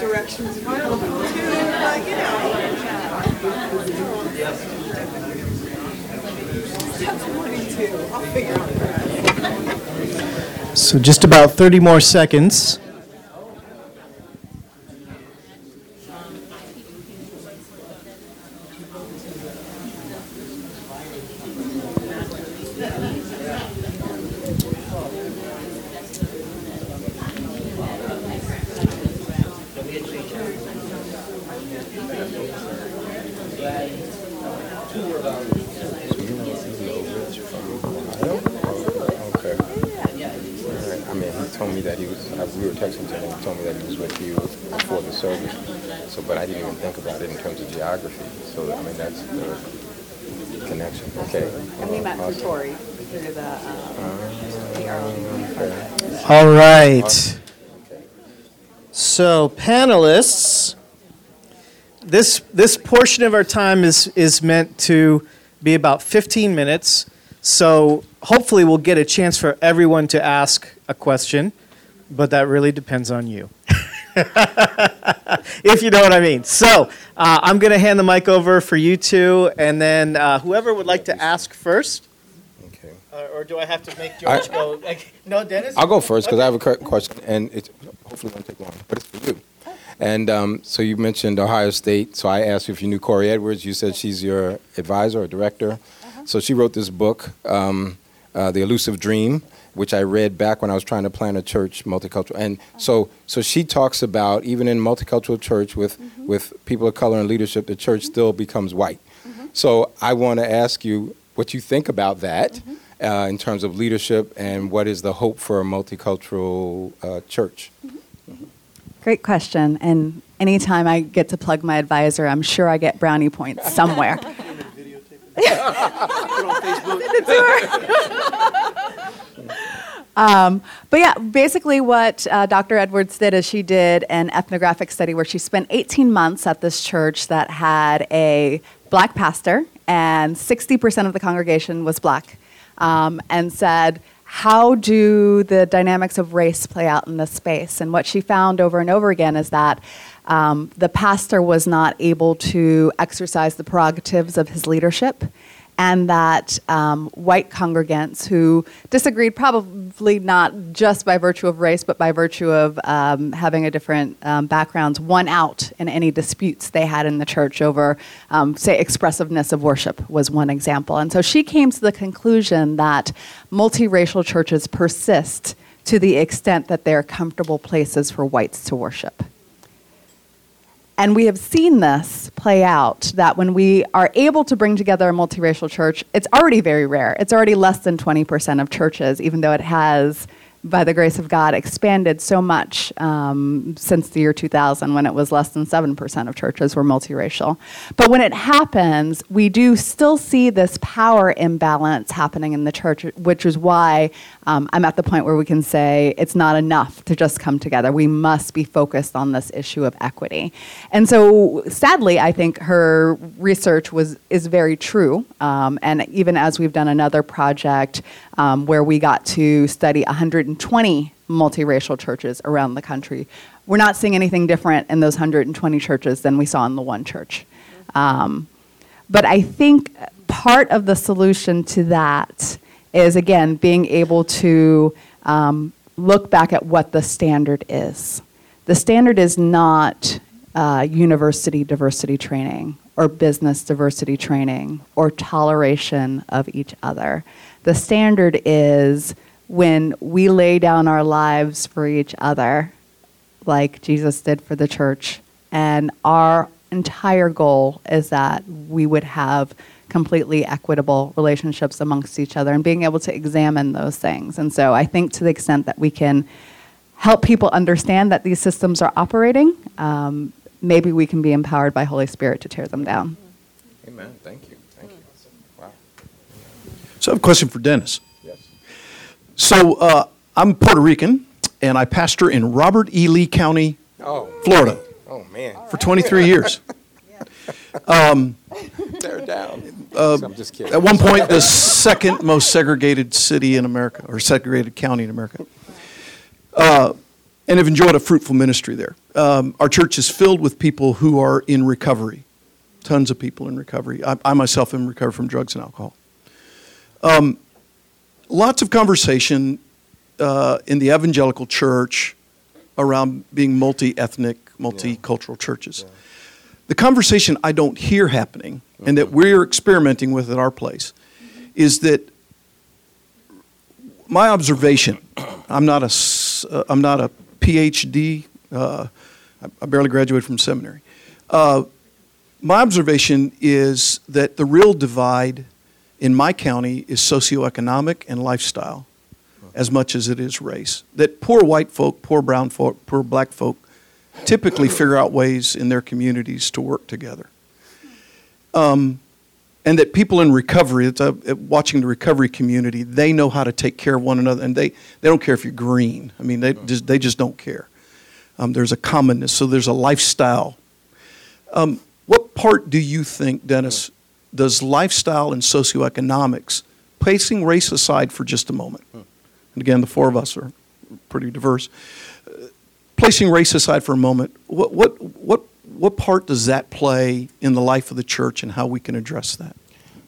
directions I'll figure out. So just about 30 more seconds. Okay. All right. I mean, he told me that he was. I, we were texting to him. He told me that he was with you before the service. So, but I didn't even think about it in terms of geography. So, I mean, that's the connection. Okay. And we met Awesome. through Tori through the, Okay. All right. So, panelists, this this portion of our time is is meant to be about 15 minutes. So, hopefully we'll get a chance for everyone to ask a question, but that really depends on you. [laughs] if you know what I mean. So, uh, I'm going to hand the mic over for you two, and then uh, whoever would like to ask first. Okay. Uh, or do I have to make George I- go? like, no, Dennis. I'll go first because I have a que- question, and it hopefully won't take long, but it's for you. And um, so you mentioned Ohio State. So I asked you if you knew Korie Edwards. You said she's your advisor or director. So she wrote this book, um, uh, The Elusive Dream, which I read back when I was trying to plan a church multicultural. And so, so she talks about even in multicultural church with with people of color in leadership, the church still becomes white. So I want to ask you what you think about that uh, in terms of leadership and what is the hope for a multicultural uh, church. Great question. And anytime I get to plug my advisor, I'm sure I get brownie points somewhere. [laughs] Um, but yeah, basically, what uh, Dr. Edwards did is she did an ethnographic study where she spent 18 months at this church that had a black pastor, and 60% of the congregation was black, um, and said, how do the dynamics of race play out in this space? And what she found over and over again is that um, the pastor was not able to exercise the prerogatives of his leadership and that um, white congregants who disagreed, probably not just by virtue of race, but by virtue of um, having a different um, backgrounds, won out in any disputes they had in the church over, um, say, expressiveness of worship was one example. And so she came to the conclusion that multiracial churches persist to the extent that they're comfortable places for whites to worship. And we have seen this play out that when we are able to bring together a multiracial church, it's already very rare. It's already less than 20% of churches, even though it has, by the grace of God, expanded so much um, since the year 2000 when it was less than 7% of churches were multiracial. But when it happens, we do still see this power imbalance happening in the church, which is why um, I'm at the point where we can say it's not enough to just come together. We must be focused on this issue of equity. And so, sadly, I think her research was is very true. Um, and even as we've done another project um, where we got to study 120 multiracial churches around the country, we're not seeing anything different in those 120 churches than we saw in the one church. Um, but I think part of the solution to that is, again, being able to um, look back at what the standard is. The standard is not uh, university diversity training or business diversity training or toleration of each other. The standard is when we lay down our lives for each other, like Jesus did for the church, and our entire goal is that we would have completely equitable relationships amongst each other and being able to examine those things. And so I think to the extent that we can help people understand that these systems are operating, um, maybe we can be empowered by Holy Spirit to tear them down. Amen. Thank you. Thank you. Wow. So I have a question for Dennis. Yes. So uh, I'm Puerto Rican, and I pastor in Robert E. Lee County, Oh. Florida, Oh man. for 23 years. [laughs] [laughs] Tear down. So I'm just kidding. At one point, the second most segregated city in America, or segregated county in America. Uh, and have enjoyed a fruitful ministry there. Um, our church is filled with people who are in recovery, tons of people in recovery. I, I myself am recovered from drugs and alcohol. Um, lots of conversation uh, in the evangelical church around being multi ethnic, multicultural churches. The conversation I don't hear happening, and that we're experimenting with at our place, is that my observation. I'm not a uh, I'm not a PhD. Uh, I- barely graduated from seminary. Uh, my observation is that the real divide in my county is socioeconomic and lifestyle as much as it is race. That poor white folk, poor brown folk, poor black folk typically figure out ways in their communities to work together. Um, and that people in recovery, it's a, watching the recovery community, they know how to take care of one another, and they, they don't care if you're green. I mean, they just, they just don't care. Um, there's a commonness, so there's a lifestyle. Um, what part do you think, Dennis, does lifestyle and socioeconomics, placing race aside for just a moment, and again, the four of us are pretty diverse, uh, placing race aside for a moment, what, what, what part does that play in the life of the church and how we can address that?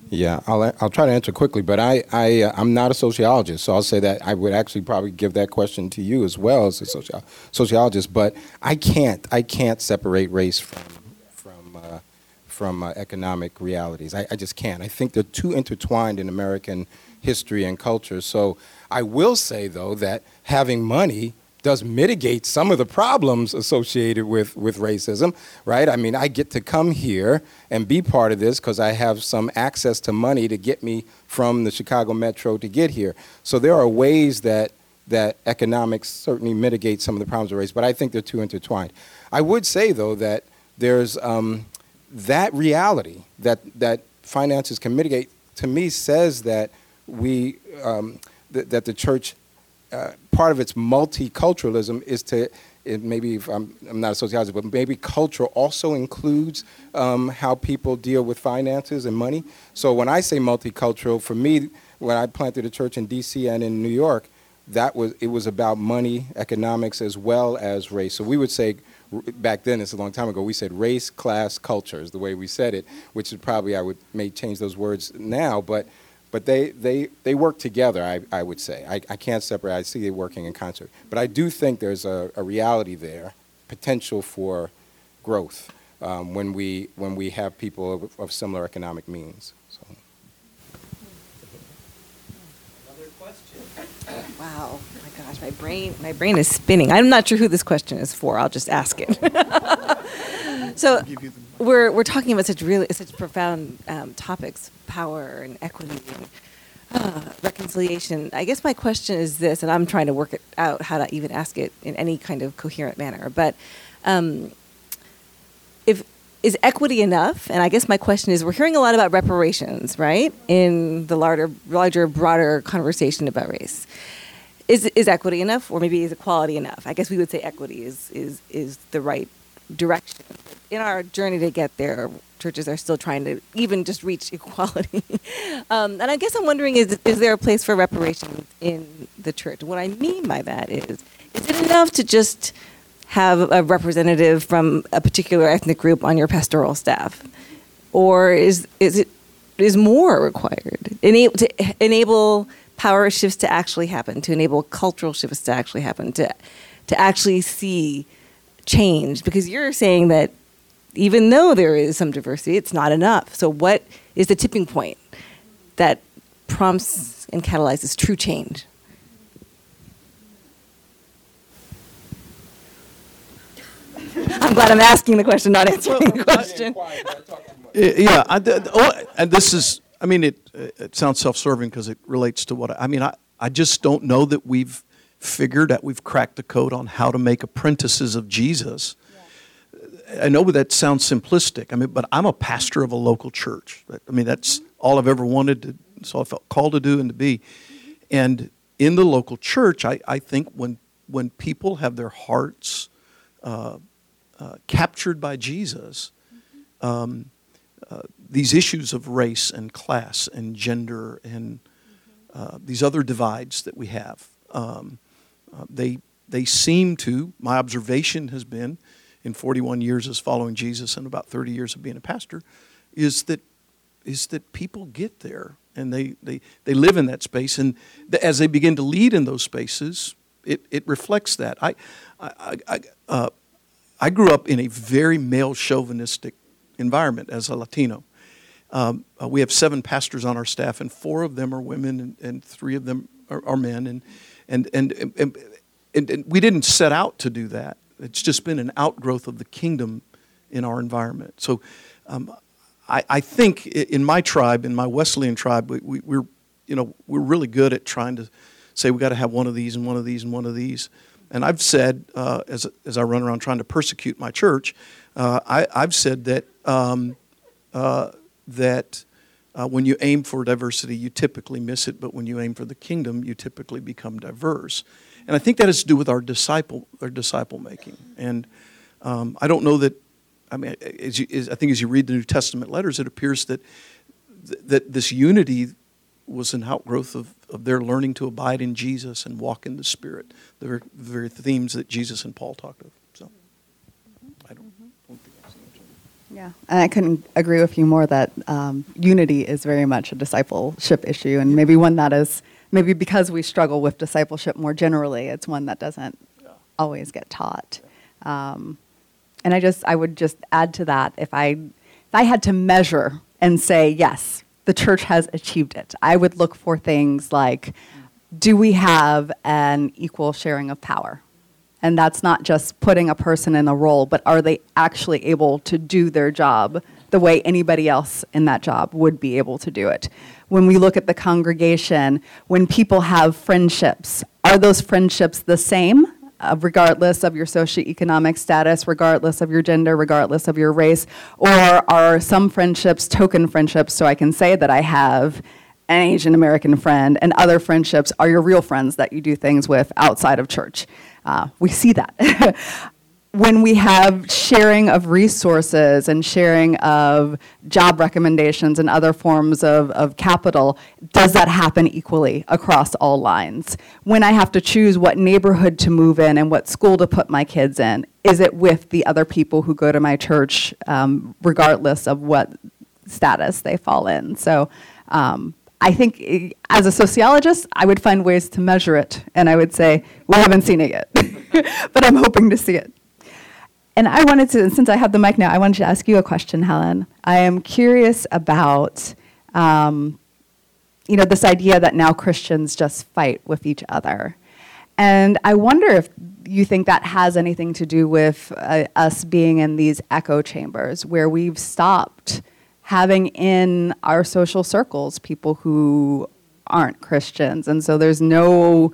Yeah, I'll, I'll try to answer quickly, but I, I, uh, I'm not a sociologist, so I'll say that I would actually probably give that question to you as well as a soci- sociologist, but I can't, I can't separate race from, from, uh, from uh, economic realities. I, I just can't. I think they're too intertwined in American history and culture. So I will say, though, that having money does mitigate some of the problems associated with, with racism, right? I mean, I get to come here and be part of this because I have some access to money to get me from the Chicago Metro to get here. So there are ways that, that economics certainly mitigate some of the problems of race, but I think they're too intertwined. I would say, though, that there's um, that reality that, that finances can mitigate, to me, says that we, um, th- that the church uh, part of its multiculturalism is to maybe I'm, I'm, not a sociologist, but maybe culture also includes um, how people deal with finances and money. So when I say multicultural, for me, when I planted a church in D.C. and in New York, that was it was about money, economics, as well as race. So we would say back then, it's a long time ago, we said race, class, culture is the way we said it, which is probably I would may change those words now, but but they, they, they work together, I, I would say. I, I can't separate, I see them working in concert. But I do think there's a, a reality there, potential for growth um, when, we, when we have people of, of similar economic means. So. Another question. Wow, my gosh, my brain, my brain is spinning. I'm not sure who this question is for. I'll just ask it. [laughs] so we're we're talking about such really such profound um, topics: power and equity and uh, reconciliation. I guess my question is this, and I'm trying to work it out how to even ask it in any kind of coherent manner. But um, if is equity enough? And I guess my question is: We're hearing a lot about reparations, right, in the larger, larger, broader conversation about race. Is is equity enough, or maybe is equality enough? I guess we would say equity is is is the right direction. In our journey to get there, churches are still trying to even just reach [laughs] equality. um, and I guess I'm wondering is, is there a place for reparations in the church? What I mean by that is, is it enough to just have a representative from a particular ethnic group on your pastoral staff? Or is, is it is more required enable, to enable power shifts to actually happen, to enable cultural shifts to actually happen, to, to actually see change because you're saying that even though there is some diversity, it's not enough. So, what is the tipping point that prompts and catalyzes true change? I'm glad I'm asking the question, not answering the question. Yeah, I, oh, and this is, I mean, it, it sounds self serving because it relates to what I, I mean, I, I just don't know that we've figured that we've cracked the code on how to make apprentices of Jesus. I know that sounds simplistic. I mean, but I'm a pastor of a local church. I mean, that's all I've ever wanted to, so I felt called to do and to be. And in the local church, I, I think when when people have their hearts uh, uh, captured by Jesus, um, uh, these issues of race and class and gender and uh, these other divides that we have, um, uh, they, they seem to, my observation has been in 41 years as following Jesus and about 30 years of being a pastor, is that, is that people get there and they, they, they live in that space. And as they begin to lead in those spaces, it, it reflects that. I, I, I, uh, I grew up in a very male chauvinistic environment as a Latino. Um, uh, we have seven pastors on our staff, and four of them are women, and, and three of them are, are men. And and, and, and, and, we didn't set out to do that. It's just been an outgrowth of the kingdom in our environment. So um, I, I, think in my tribe, in my Wesleyan tribe, we, we, we're, you know, we're really good at trying to say we got to have one of these and one of these and one of these. And I've said, uh, as, as I run around trying to persecute my church, uh, I, have said that, um, uh, that uh, when you aim for diversity, you typically miss it, but when you aim for the kingdom, you typically become diverse. And I think that has to do with our disciple, our disciple making. And um, I don't know that, I mean, as you, as I think as you read the New Testament letters, it appears that, that this unity was an outgrowth of, of their learning to abide in Jesus and walk in the Spirit, the very, the very themes that Jesus and Paul talked of. So, I don't, don't think that's yeah, and I couldn't agree with you more that um, unity is very much a discipleship issue, and maybe one that is maybe because we struggle with discipleship more generally, it's one that doesn't always get taught. Um, and I just I would just add to that if I if I had to measure and say yes, the church has achieved it. I would look for things like do we have an equal sharing of power? And that's not just putting a person in a role, but are they actually able to do their job the way anybody else in that job would be able to do it? When we look at the congregation, when people have friendships, are those friendships the same uh, regardless of your socioeconomic status, regardless of your gender, regardless of your race? Or are some friendships token friendships so I can say that I have an Asian American friend, and other friendships are your real friends that you do things with outside of church? Uh, we see that. [laughs] when we have sharing of resources and sharing of job recommendations and other forms of, of capital, does that happen equally across all lines? When I have to choose what neighborhood to move in and what school to put my kids in, is it with the other people who go to my church, um, regardless of what status they fall in? So um, I think eh, as a sociologist, I would find ways to measure it, and I would say, we haven't seen it yet, [laughs] but I'm hoping to see it. And I wanted to, since I have the mic now, I wanted to ask you a question, Helen. I am curious about, um, you know, this idea that now Christians just fight with each other. And I wonder if you think that has anything to do with uh, us being in these echo chambers where we've stopped having in our social circles people who aren't Christians. And so there's no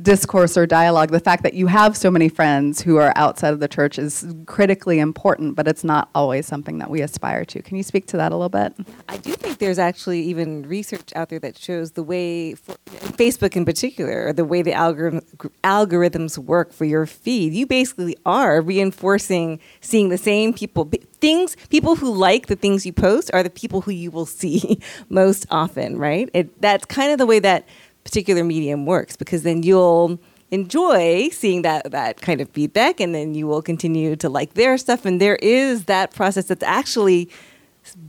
discourse or dialogue, the fact that you have so many friends who are outside of the church is critically important, but it's not always something that we aspire to. Can you speak to that a little bit? I do think there's actually even research out there that shows the way, for, Facebook in particular, or the way the algorithm, algorithms work for your feed. You basically are reinforcing seeing the same people. Things, people who like the things you post are the people who you will see [laughs] most often, right? It, that's kind of the way that particular medium works because then you'll enjoy seeing that that kind of feedback and then you will continue to like their stuff. And there is that process that's actually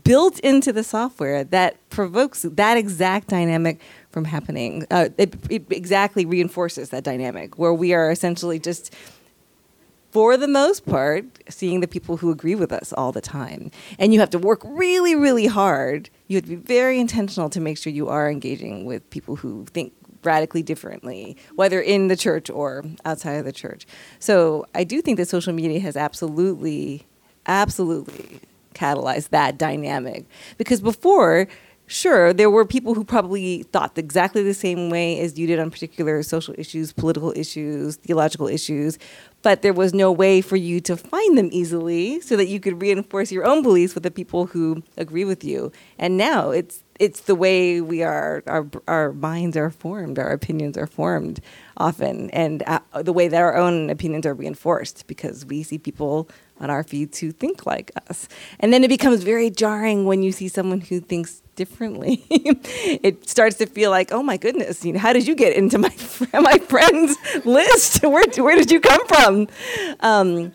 built into the software that provokes that exact dynamic from happening. Uh, it, it exactly reinforces that dynamic where we are essentially just for the most part seeing the people who agree with us all the time and you have to work really really hard you have to be very intentional to make sure you are engaging with people who think radically differently, whether in the church or outside of the church. So I do think that social media has absolutely, absolutely catalyzed that dynamic. Because before, sure, there were people who probably thought exactly the same way as you did on particular social issues, political issues, theological issues, but there was no way for you to find them easily so that you could reinforce your own beliefs with the people who agree with you. And now it's it's the way we are our our minds are formed, our opinions are formed often, and uh, the way that our own opinions are reinforced because we see people on our feeds who think like us. And then it becomes very jarring when you see someone who thinks differently. [laughs] it starts to feel like, oh my goodness, you know, how did you get into my [laughs] my friends [laughs] list? Where where did you come from? Um,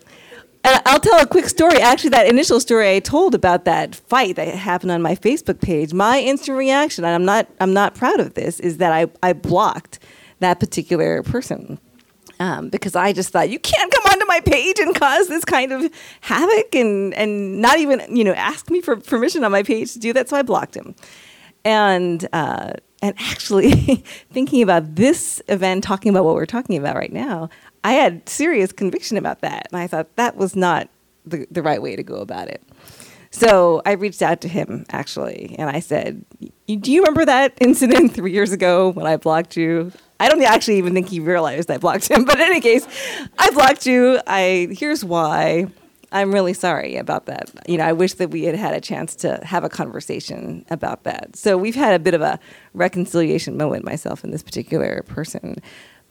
and I'll tell a quick story. Actually, that initial story I told about that fight that happened on my Facebook page, my instant reaction, and I'm not I'm not proud of this, is that I, I blocked that particular person. Um, because I just thought you can't come onto my page and cause this kind of havoc and and not even you know ask me for permission on my page to do that. So I blocked him, and uh, and actually [laughs] thinking about this event, talking about what we're talking about right now, I had serious conviction about that, and I thought that was not the, the right way to go about it. So I reached out to him actually, and I said, "Do you remember that incident [laughs] three years ago when I blocked you?" I don't actually even think he realized I blocked him, [laughs] but in any case, I blocked you. I here's why. I'm really sorry about that. You know, I wish that we had had a chance to have a conversation about that. So we've had a bit of a reconciliation moment, myself and this particular person.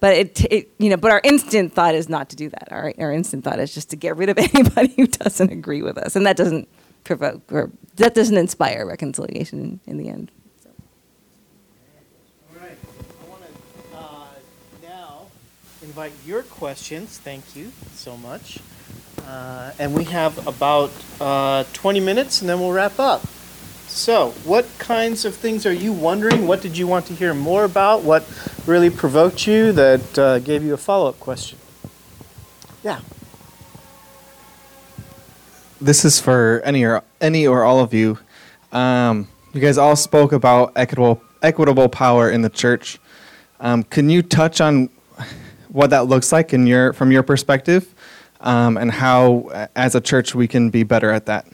But it, it, you know, but our instant thought is not to do that. Our, our instant thought is just to get rid of [laughs] anybody who doesn't agree with us, and that doesn't provoke or that doesn't inspire reconciliation in, in the end. So. All right. I want to uh, now invite your questions. Thank you so much. Uh, and we have about uh, 20 minutes and then we'll wrap up. So, what kinds of things are you wondering? What did you want to hear more about? What really provoked you that uh, gave you a follow up question? Yeah. This is for any or any or all of you. Um, you guys all spoke about equitable equitable power in the church. Um, can you touch on what that looks like in your from your perspective? um, and how, as a church, we can be better at that.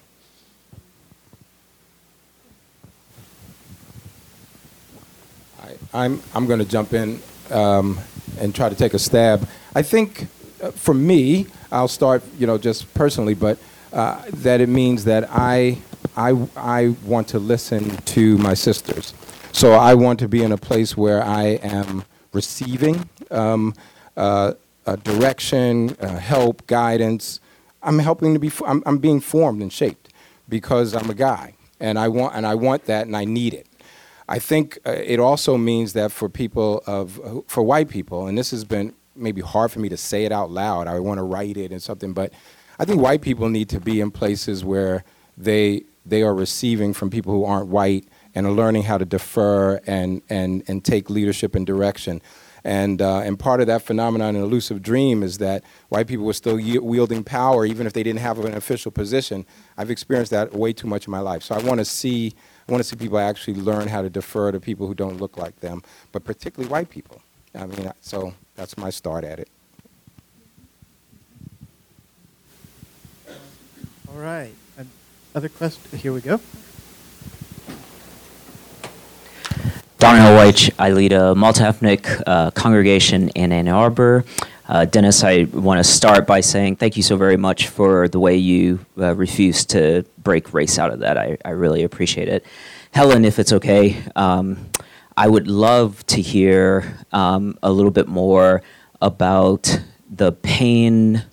I'm, I'm going to jump in um, and try to take a stab. I think uh, for me, I'll start, you know, just personally, but uh, that it means that I, I, I want to listen to my sisters. So I want to be in a place where I am receiving um, uh, uh, direction, uh, help, guidance. I'm helping to be. I'm, I'm being formed and shaped because I'm a guy, and I want and I want that, and I need it. I think uh, it also means that for people of for white people, and this has been maybe hard for me to say it out loud. I want to write it and something, but I think white people need to be in places where they they are receiving from people who aren't white and are learning how to defer and and and take leadership and direction. And, uh, and part of that phenomenon in Elusive Dream is that white people were still wielding power even if they didn't have an official position. I've experienced that way too much in my life. So I want to see, I want to see people actually learn how to defer to people who don't look like them, but particularly white people. I mean, so that's my start at it. All right. Other questions? Here we go. Darnell White, I lead a multi-ethnic uh, congregation in Ann Arbor. Uh, Dennis, I want to start by saying thank you so very much for the way you uh, refused to break race out of that. I, I really appreciate it. Helen, if it's okay, um, I would love to hear um, a little bit more about the pain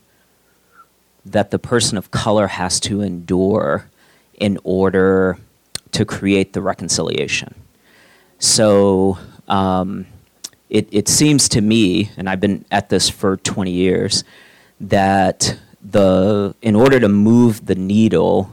that the person of color has to endure in order to create the reconciliation. So um, it, it seems to me, and I've been at this for 20 years, that the in order to move the needle,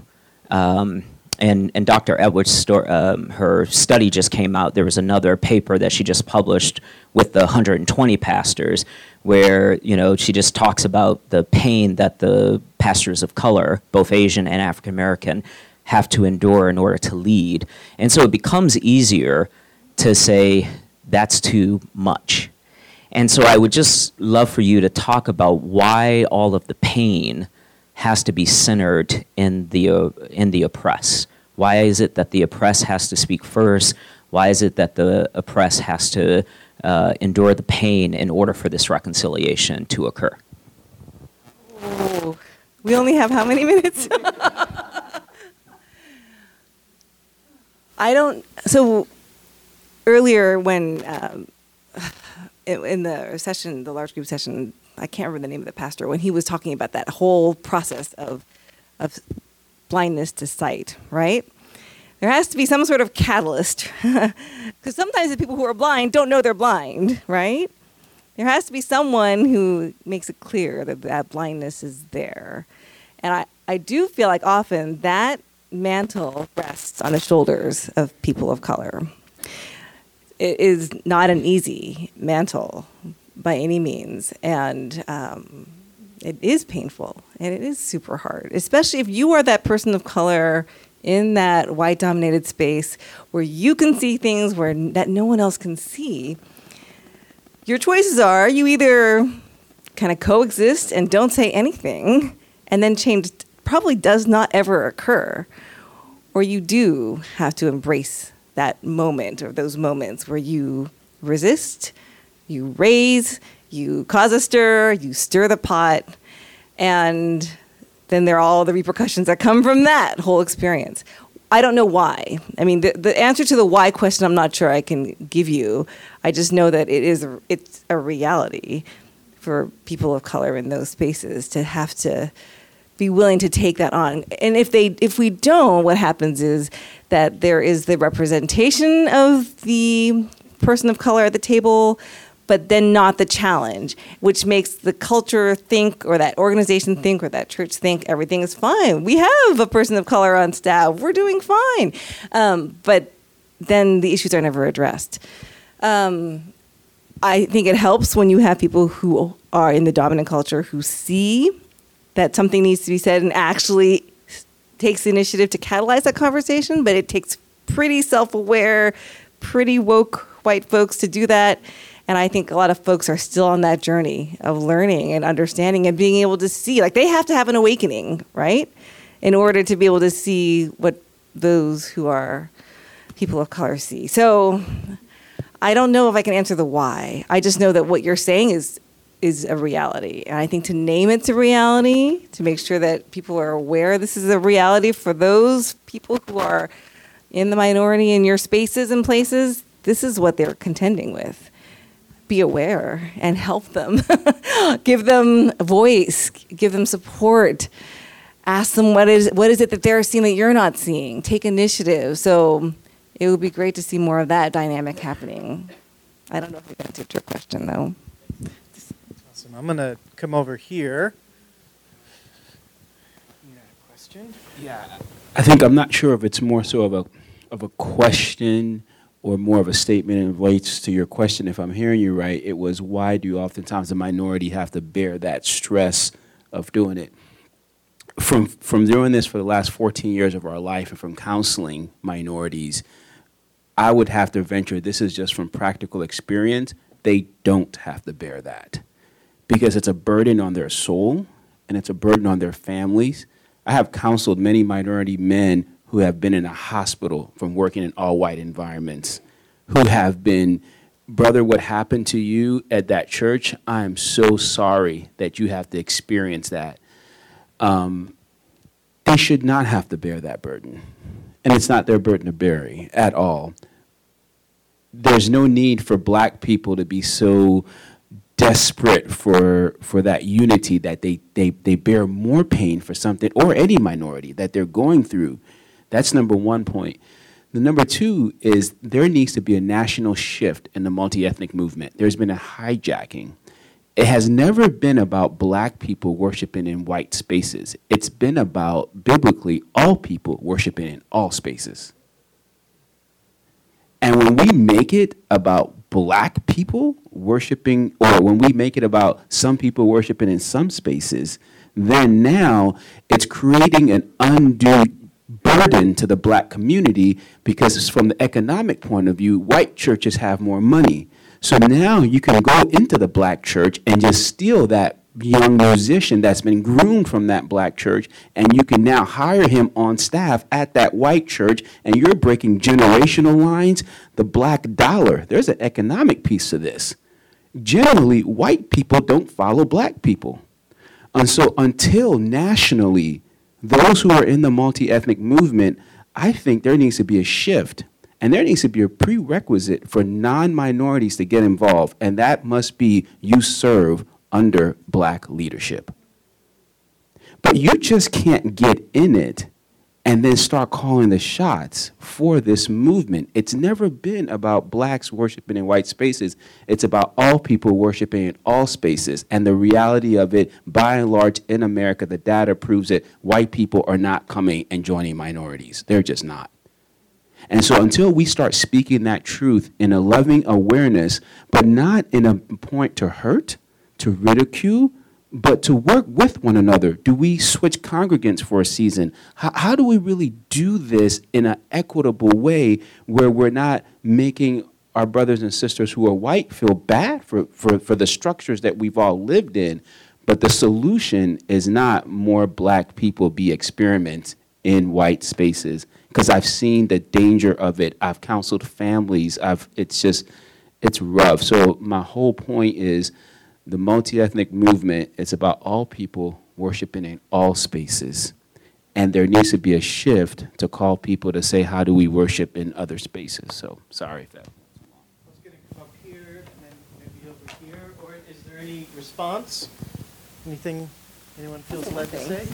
um, and, and Dr. Edwards' sto- um, her study just came out. There was another paper that she just published with the 120 pastors, where you know she just talks about the pain that the pastors of color, both Asian and African American, have to endure in order to lead. And so it becomes easier to say that's too much. And so I would just love for you to talk about why all of the pain has to be centered in the, uh, in the oppressed. Why is it that the oppressed has to speak first? Why is it that the oppressed has to uh, endure the pain in order for this reconciliation to occur? Oh, we only have how many minutes? [laughs] I don't. So earlier when um, in the session, the large group session, I can't remember the name of the pastor when he was talking about that whole process of of blindness to sight, right? There has to be some sort of catalyst [laughs] because sometimes the people who are blind don't know they're blind, right? There has to be someone who makes it clear that that blindness is there. And I, I do feel like often that mantle rests on the shoulders of people of color it is not an easy mantle by any means, and um, it is painful and it is super hard, especially if you are that person of color in that white-dominated space where you can see things where that no one else can see. Your choices are you either kind of coexist and don't say anything, and then change probably does not ever occur. Or you do have to embrace that moment or those moments where you resist, you raise, you cause a stir, you stir the pot, and then there are all the repercussions that come from that whole experience. I don't know why. I mean, the, the answer to the why question, I'm not sure I can give you. I just know that it is it's a reality for people of color in those spaces to have to be willing to take that on. And if they if we don't, what happens is that there is the representation of the person of color at the table, but then not the challenge, which makes the culture think, or that organization think, or that church think everything is fine. We have a person of color on staff. We're doing fine. Um, but then the issues are never addressed. Um, I think it helps when you have people who are in the dominant culture who see that something needs to be said and actually takes the initiative to catalyze that conversation, but it takes pretty self aware, pretty woke white folks to do that. And I think a lot of folks are still on that journey of learning and understanding and being able to see. Like they have to have an awakening, right? In order to be able to see what those who are people of color see. So I don't know if I can answer the why. I just know that what you're saying is is a reality. And I think to name it's a reality, to make sure that people are aware this is a reality for those people who are in the minority in your spaces and places, this is what they're contending with. Be aware and help them. [laughs] give them a voice, give them support. Ask them what is what is it that they're seeing that you're not seeing. Take initiative. So it would be great to see more of that dynamic happening. I don't know if we answered your question though. Awesome. I'm going to come over here. question? Yeah. I think I'm not sure if it's more so of a of a question or more of a statement in relates to your question. If I'm hearing you right, it was why do oftentimes the minority have to bear that stress of doing it? From from doing this for the last 14 years of our life and from counseling minorities, I would have to venture this is just from practical experience. They don't have to bear that because it's a burden on their soul and it's a burden on their families. I have counseled many minority men who have been in a hospital from working in all white environments, who have been, brother, what happened to you at that church, I'm so sorry that you have to experience that. Um, they should not have to bear that burden. And it's not their burden to bear at all. There's no need for black people to be so desperate for for that unity that they, they they bear more pain for something or any minority that they're going through. That's number one point. The number two is there needs to be a national shift in the multi-ethnic movement. There's been a hijacking. It has never been about black people worshiping in white spaces. It's been about biblically all people worshiping in all spaces and when we make it about black people worshiping, or when we make it about some people worshiping in some spaces, then now it's creating an undue burden to the black community because from the economic point of view, white churches have more money. So now you can go into the black church and just steal that young musician that's been groomed from that black church, and you can now hire him on staff at that white church, and you're breaking generational lines. The black dollar, there's an economic piece to this. Generally, white people don't follow black people. And so, until nationally, those who are in the multi ethnic movement, I think there needs to be a shift. And there needs to be a prerequisite for non minorities to get involved, and that must be you serve under black leadership. But you just can't get in it and then start calling the shots for this movement. It's never been about blacks worshiping in white spaces. It's about all people worshiping in all spaces. And the reality of it, by and large, in America, the data proves that white people are not coming and joining minorities. They're just not. And so until we start speaking that truth in a loving awareness, but not in a point to hurt, to ridicule, but to work with one another. Do we switch congregants for a season? How, how do we really do this in an equitable way where we're not making our brothers and sisters who are white feel bad for, for, for the structures that we've all lived in, But the solution is not more black people be experiments in white spaces because I've seen the danger of it. I've counseled families. I've it's just it's rough. So my whole point is the multi-ethnic movement is about all people worshiping in all spaces. And there needs to be a shift to call people to say, how do we worship in other spaces? So sorry if that. Let's get it up here and then maybe over here. Or is there any response? Anything anyone feels led to say?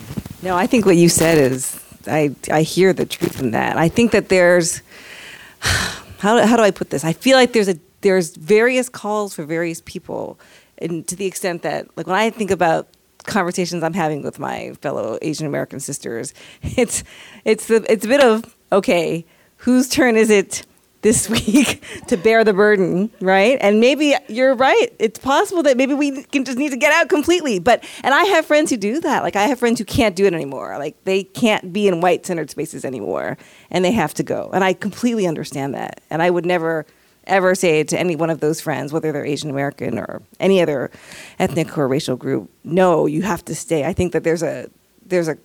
No, I think what you said is I I hear the truth in that. I think that there's [sighs] how do, how do I put this? I feel like there's a there's various calls for various people, and to the extent that like when I think about conversations I'm having with my fellow Asian American sisters, [laughs] it's it's the it's a bit of okay, whose turn is it this [laughs] week to bear the burden, right? And maybe you're right. It's possible that maybe we can just need to get out completely. But and I have friends who do that. Like I have friends who can't do it anymore. Like they can't be in white centered spaces anymore and they have to go. And I completely understand that. And I would never ever say to any one of those friends, whether they're Asian American or any other ethnic or racial group, no, you have to stay. I think that there's a there's a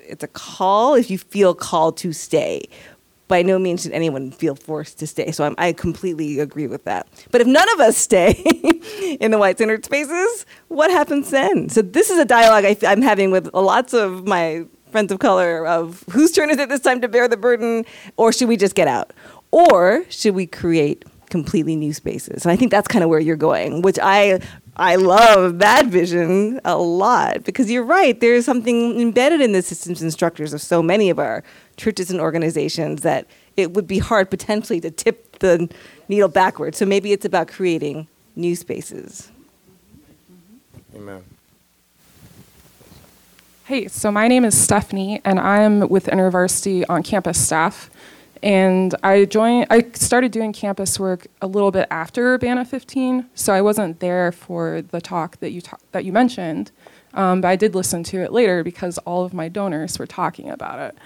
it's a call if you feel called to stay by no means should anyone feel forced to stay. So I'm, i completely agree with that. But if none of us stay [laughs] in the white centered spaces, what happens then? So this is a dialogue I, am having with lots of my friends of color of whose turn is it this time to bear the burden, or should we just get out? Or should we create completely new spaces? And I think that's kind of where you're going, which I I love that vision a lot because you're right. There's something embedded in the systems and structures of so many of our churches and organizations that it would be hard potentially to tip the needle backwards. So maybe it's about creating new spaces. Amen. Hey, so my name is Stephanie, and I'm with InterVarsity on campus staff. And I joined. I started doing campus work a little bit after Urbana 15, so I wasn't there for the talk that you ta- that you mentioned, um, but I did listen to it later because all of my donors were talking about it.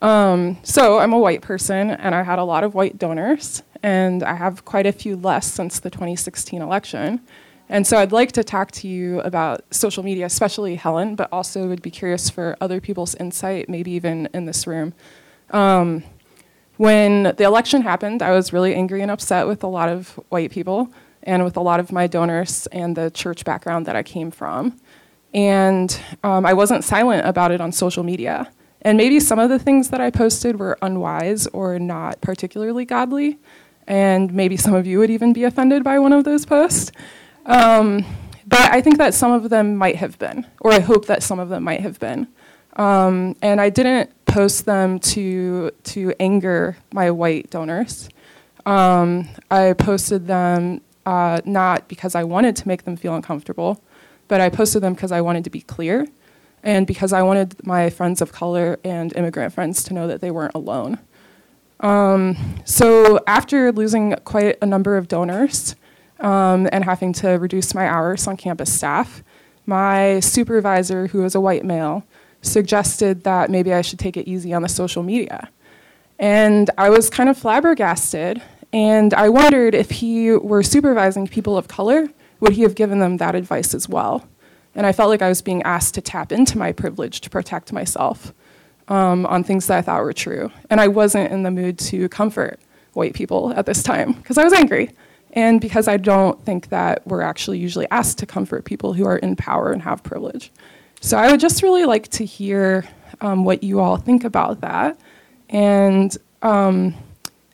Um, so I'm a white person, and I had a lot of white donors, and I have quite a few less since the 2016 election. And so I'd like to talk to you about social media, especially Helen, but also would be curious for other people's insight, maybe even in this room. Um, when the election happened, I was really angry and upset with a lot of white people and with a lot of my donors and the church background that I came from. And um, I wasn't silent about it on social media. And maybe some of the things that I posted were unwise or not particularly godly. And maybe some of you would even be offended by one of those posts. Um, but I think that some of them might have been, or I hope that some of them might have been. Um, and I didn't post them to, to anger my white donors. Um, I posted them uh, not because I wanted to make them feel uncomfortable, but I posted them because I wanted to be clear and because I wanted my friends of color and immigrant friends to know that they weren't alone. Um, so after losing quite a number of donors um, and having to reduce my hours on campus staff, my supervisor, who was a white male, suggested that maybe I should take it easy on the social media. And I was kind of flabbergasted, and I wondered if he were supervising people of color, would he have given them that advice as well? And I felt like I was being asked to tap into my privilege to protect myself um, on things that I thought were true. And I wasn't in the mood to comfort white people at this time because I was angry. And because I don't think that we're actually usually asked to comfort people who are in power and have privilege. So I would just really like to hear um, what you all think about that. And um,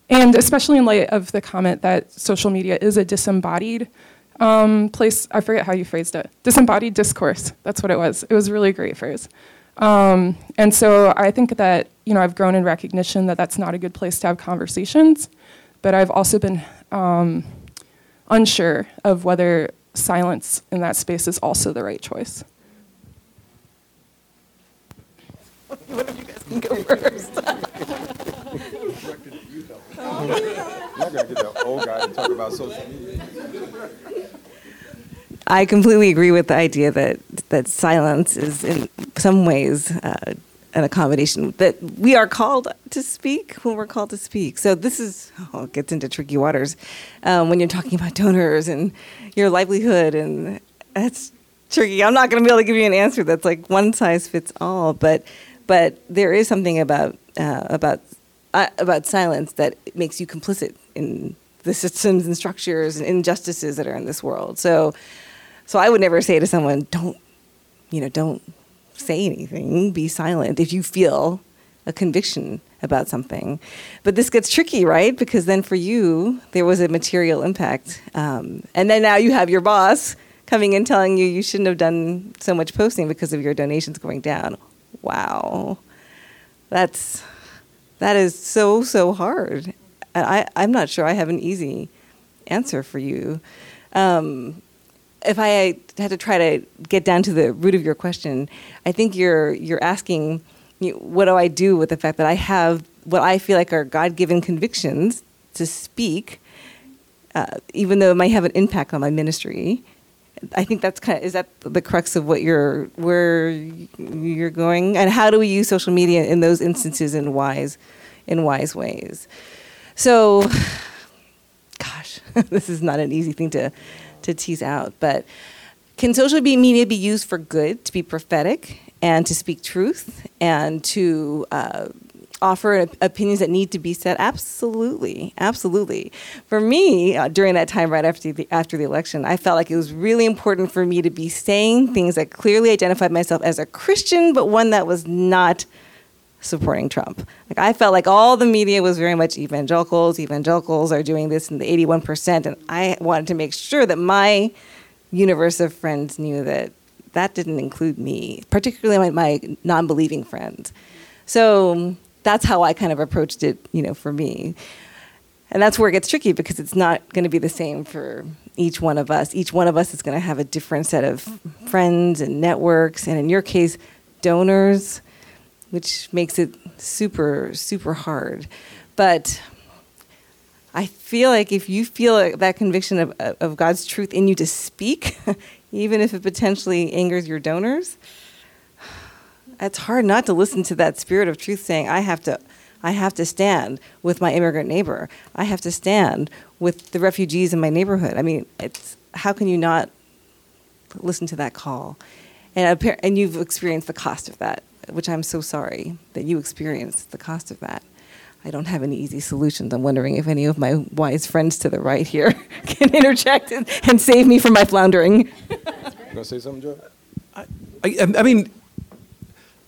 and especially in light of the comment that social media is a disembodied um, place, I forget how you phrased it, disembodied discourse. That's what it was. It was a really great phrase. Um, and so I think that you know I've grown in recognition that that's not a good place to have conversations, but I've also been um, unsure of whether silence in that space is also the right choice. [laughs] One of you guys can go first. I'm not gonna get the old guy to talk about social media. I completely agree with the idea that that silence is in some ways uh, an accommodation that we are called to speak when we're called to speak. So this is oh, it gets into tricky waters um, when you're talking about donors and your livelihood, and that's tricky. I'm not going to be able to give you an answer that's like one size fits all, but but there is something about uh, about uh, about silence that makes you complicit in the systems and structures and injustices that are in this world. So so I would never say to someone, "Don't, you know, don't say anything. Be silent if you feel a conviction about something." But this gets tricky, right? Because then for you, there was a material impact, um, and then now you have your boss coming and telling you you shouldn't have done so much posting because of your donations going down. Wow, that's that is so so hard. I I'm not sure I have an easy answer for you. Um, if I had to try to get down to the root of your question, I think you're you're asking, you know, what do I do with the fact that I have what I feel like are God-given convictions to speak, uh, even though it might have an impact on my ministry. I think that's kind of is that the crux of what you're where you're going, and how do we use social media in those instances in wise in wise ways? So, gosh, [laughs] this is not an easy thing to to tease out. But can social media be used for good, to be prophetic, and to speak truth, and to uh, offer opinions that need to be said? Absolutely, absolutely. For me, uh, during that time right after the after the election, I felt like it was really important for me to be saying things that clearly identified myself as a Christian, but one that was not supporting Trump. Like I felt like all the media was very much evangelicals. Evangelicals are doing this in the 81%, and I wanted to make sure that my universe of friends knew that that didn't include me, particularly my, my non-believing friends. So that's how I kind of approached it, you know, for me. And that's where it gets tricky because it's not going to be the same for each one of us. Each one of us is going to have a different set of friends and networks, and in your case, donors which makes it super, super hard. But I feel like if you feel that conviction of, of God's truth in you to speak, [laughs] even if it potentially angers your donors, it's hard not to listen to that spirit of truth saying, I have to. I have to stand with my immigrant neighbor. I have to stand with the refugees in my neighborhood. I mean, it's how can you not listen to that call? And, and you've experienced the cost of that which I'm so sorry that you experienced the cost of that. I don't have any easy solutions. I'm wondering if any of my wise friends to the right here [laughs] can interject and, and save me from my floundering. you want to say something, Joe? I, I, I, mean,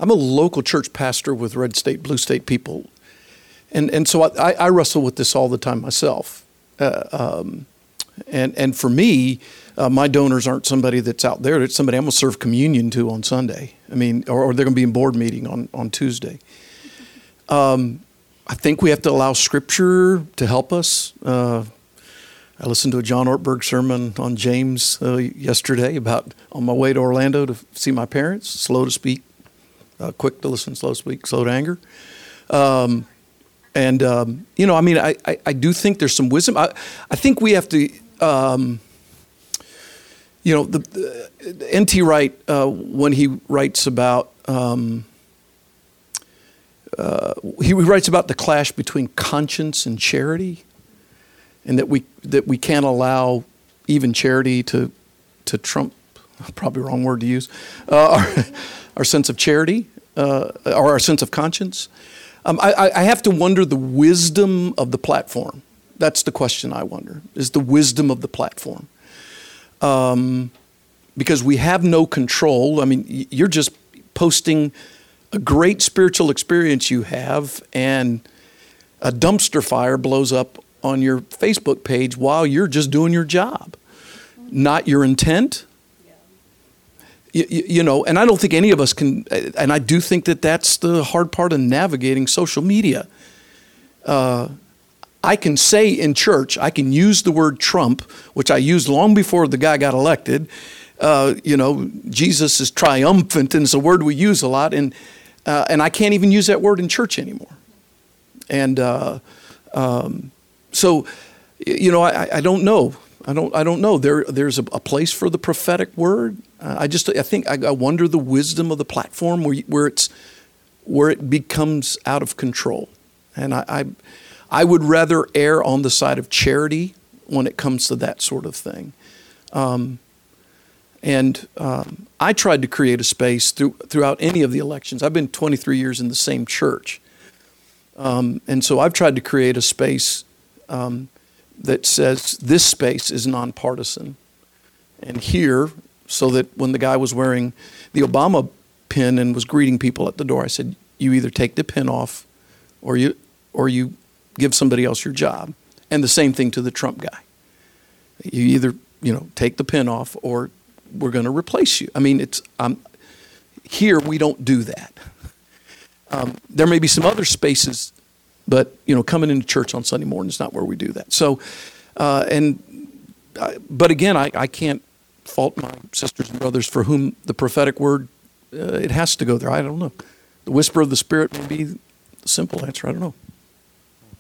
I'm a local church pastor with red state, blue state people. And, and so I, I wrestle with this all the time myself. Uh, um, and, and for me, uh, my donors aren't somebody that's out there. It's somebody I'm going to serve communion to on Sunday. I mean, or, or they're going to be in board meeting on, on Tuesday. Um, I think we have to allow Scripture to help us. Uh, I listened to a John Ortberg sermon on James uh, yesterday about on my way to Orlando to see my parents. Slow to speak, uh, quick to listen, slow to speak, slow to anger. Um, and um, you know, I mean, I, I, I, do think there's some wisdom. I, I think we have to um, you know, the, uh, N.T. Wright, uh, when he writes about, um, uh, he writes about the clash between conscience and charity, and that we that we can't allow even charity to to trump, [laughs] probably wrong word to use, uh, [laughs] our, sense of charity uh, or our sense of conscience. Um, I, I have to wonder the wisdom of the platform. That's the question I wonder: is the wisdom of the platform um, because we have no control. I mean, you're just posting a great spiritual experience you have, and a dumpster fire blows up on your Facebook page while you're just doing your job. Not your intent. You, you, know, and I don't think any of us can, and I do think that that's the hard part of navigating social media. Uh, I can say in church, I can use the word Trump, which I used long before the guy got elected. Uh, you know, Jesus is triumphant, and it's a word we use a lot, and uh, and I can't even use that word in church anymore. And uh, um, so, you know, I, I, don't know. I don't. I don't know. There, there's a, a place for the prophetic word. Uh, I just. I think. I, I, wonder the wisdom of the platform where where it's where it becomes out of control, and I, I I would rather err on the side of charity when it comes to that sort of thing. Um, And um, I tried to create a space through, throughout any of the elections. I've been 23 years in the same church. Um, and so I've tried to create a space um, that says this space is nonpartisan. And here, so that when the guy was wearing the Obama pin and was greeting people at the door, I said, You either take the pin off or you, or you give somebody else your job. And the same thing to the Trump guy. You either, you know, take the pin off or we're going to replace you. I mean, it's um, here we don't do that. Um, there may be some other spaces, but you know, coming into church on Sunday morning is not where we do that. So, uh, and uh, but again, I, I can't fault my sisters and brothers for whom the prophetic word uh, it has to go there. I don't know. The whisper of the Spirit may be the simple answer. I don't know.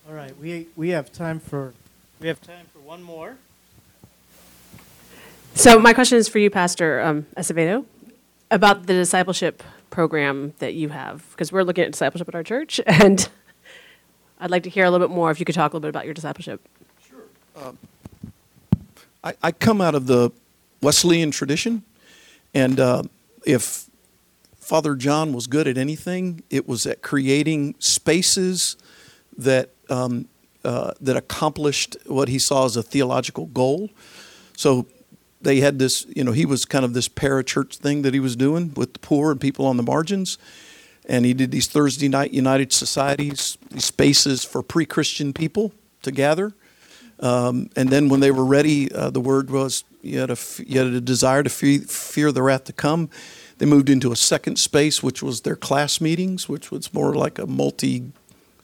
All right, we we have time for we have time for one more. So my question is for you, Pastor um, Acevedo, about the discipleship program that you have, because we're looking at discipleship at our church, [laughs] and I'd like to hear a little bit more. If you could talk a little bit about your discipleship. I, I come out of the Wesleyan tradition, and uh, if Father John was good at anything, it was at creating spaces that um, uh, that accomplished what he saw as a theological goal. So they had this, you know, he was kind of this parachurch thing that he was doing with the poor and people on the margins. And he did these Thursday night United Societies, these spaces for pre Christian people to gather. Um, and then when they were ready, uh, the word was you had, a, you had a desire to fe- fear the wrath to come. They moved into a second space, which was their class meetings, which was more like a multi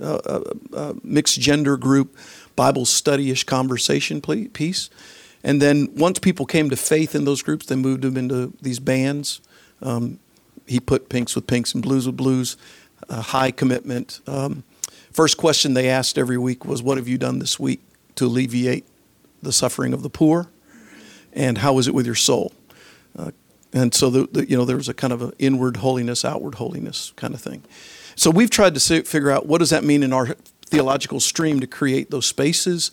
uh, uh, uh mixed gender group Bible study ish conversation piece. And then once people came to faith in those groups, they moved them into these bands. Um, he put pinks with pinks and blues with blues, high commitment. Um, first question they asked every week was, What have you done this week to alleviate the suffering of the poor? And how is it with your soul? Uh, and so, the, the, you know, there was a kind of an inward holiness, outward holiness kind of thing. So we've tried to say, figure out what does that mean in our theological stream to create those spaces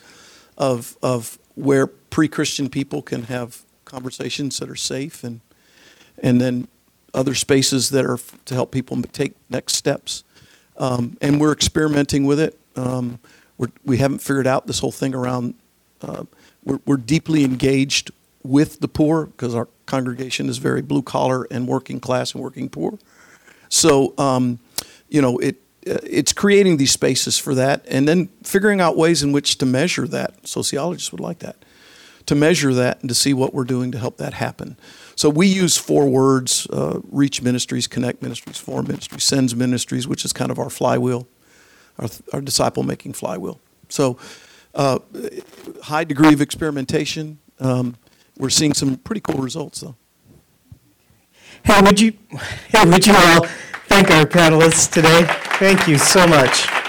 of, of where pre-Christian people can have conversations that are safe and and then other spaces that are to help people take next steps. Um, and we're experimenting with it. Um, we're, we haven't figured out this whole thing around. Uh, we're, we're deeply engaged with the poor because our congregation is very blue collar and working class and working poor. So, um, you know, it uh, it's creating these spaces for that, and then figuring out ways in which to measure that. Sociologists would like that to measure that and to see what we're doing to help that happen. So we use four words uh, reach ministries, connect ministries, form ministries, sends ministries, which is kind of our flywheel, our, our disciple making flywheel. So, uh, high degree of experimentation. Um, we're seeing some pretty cool results, though. Hey, would you, hey, would you all thank our panelists today? Thank you so much.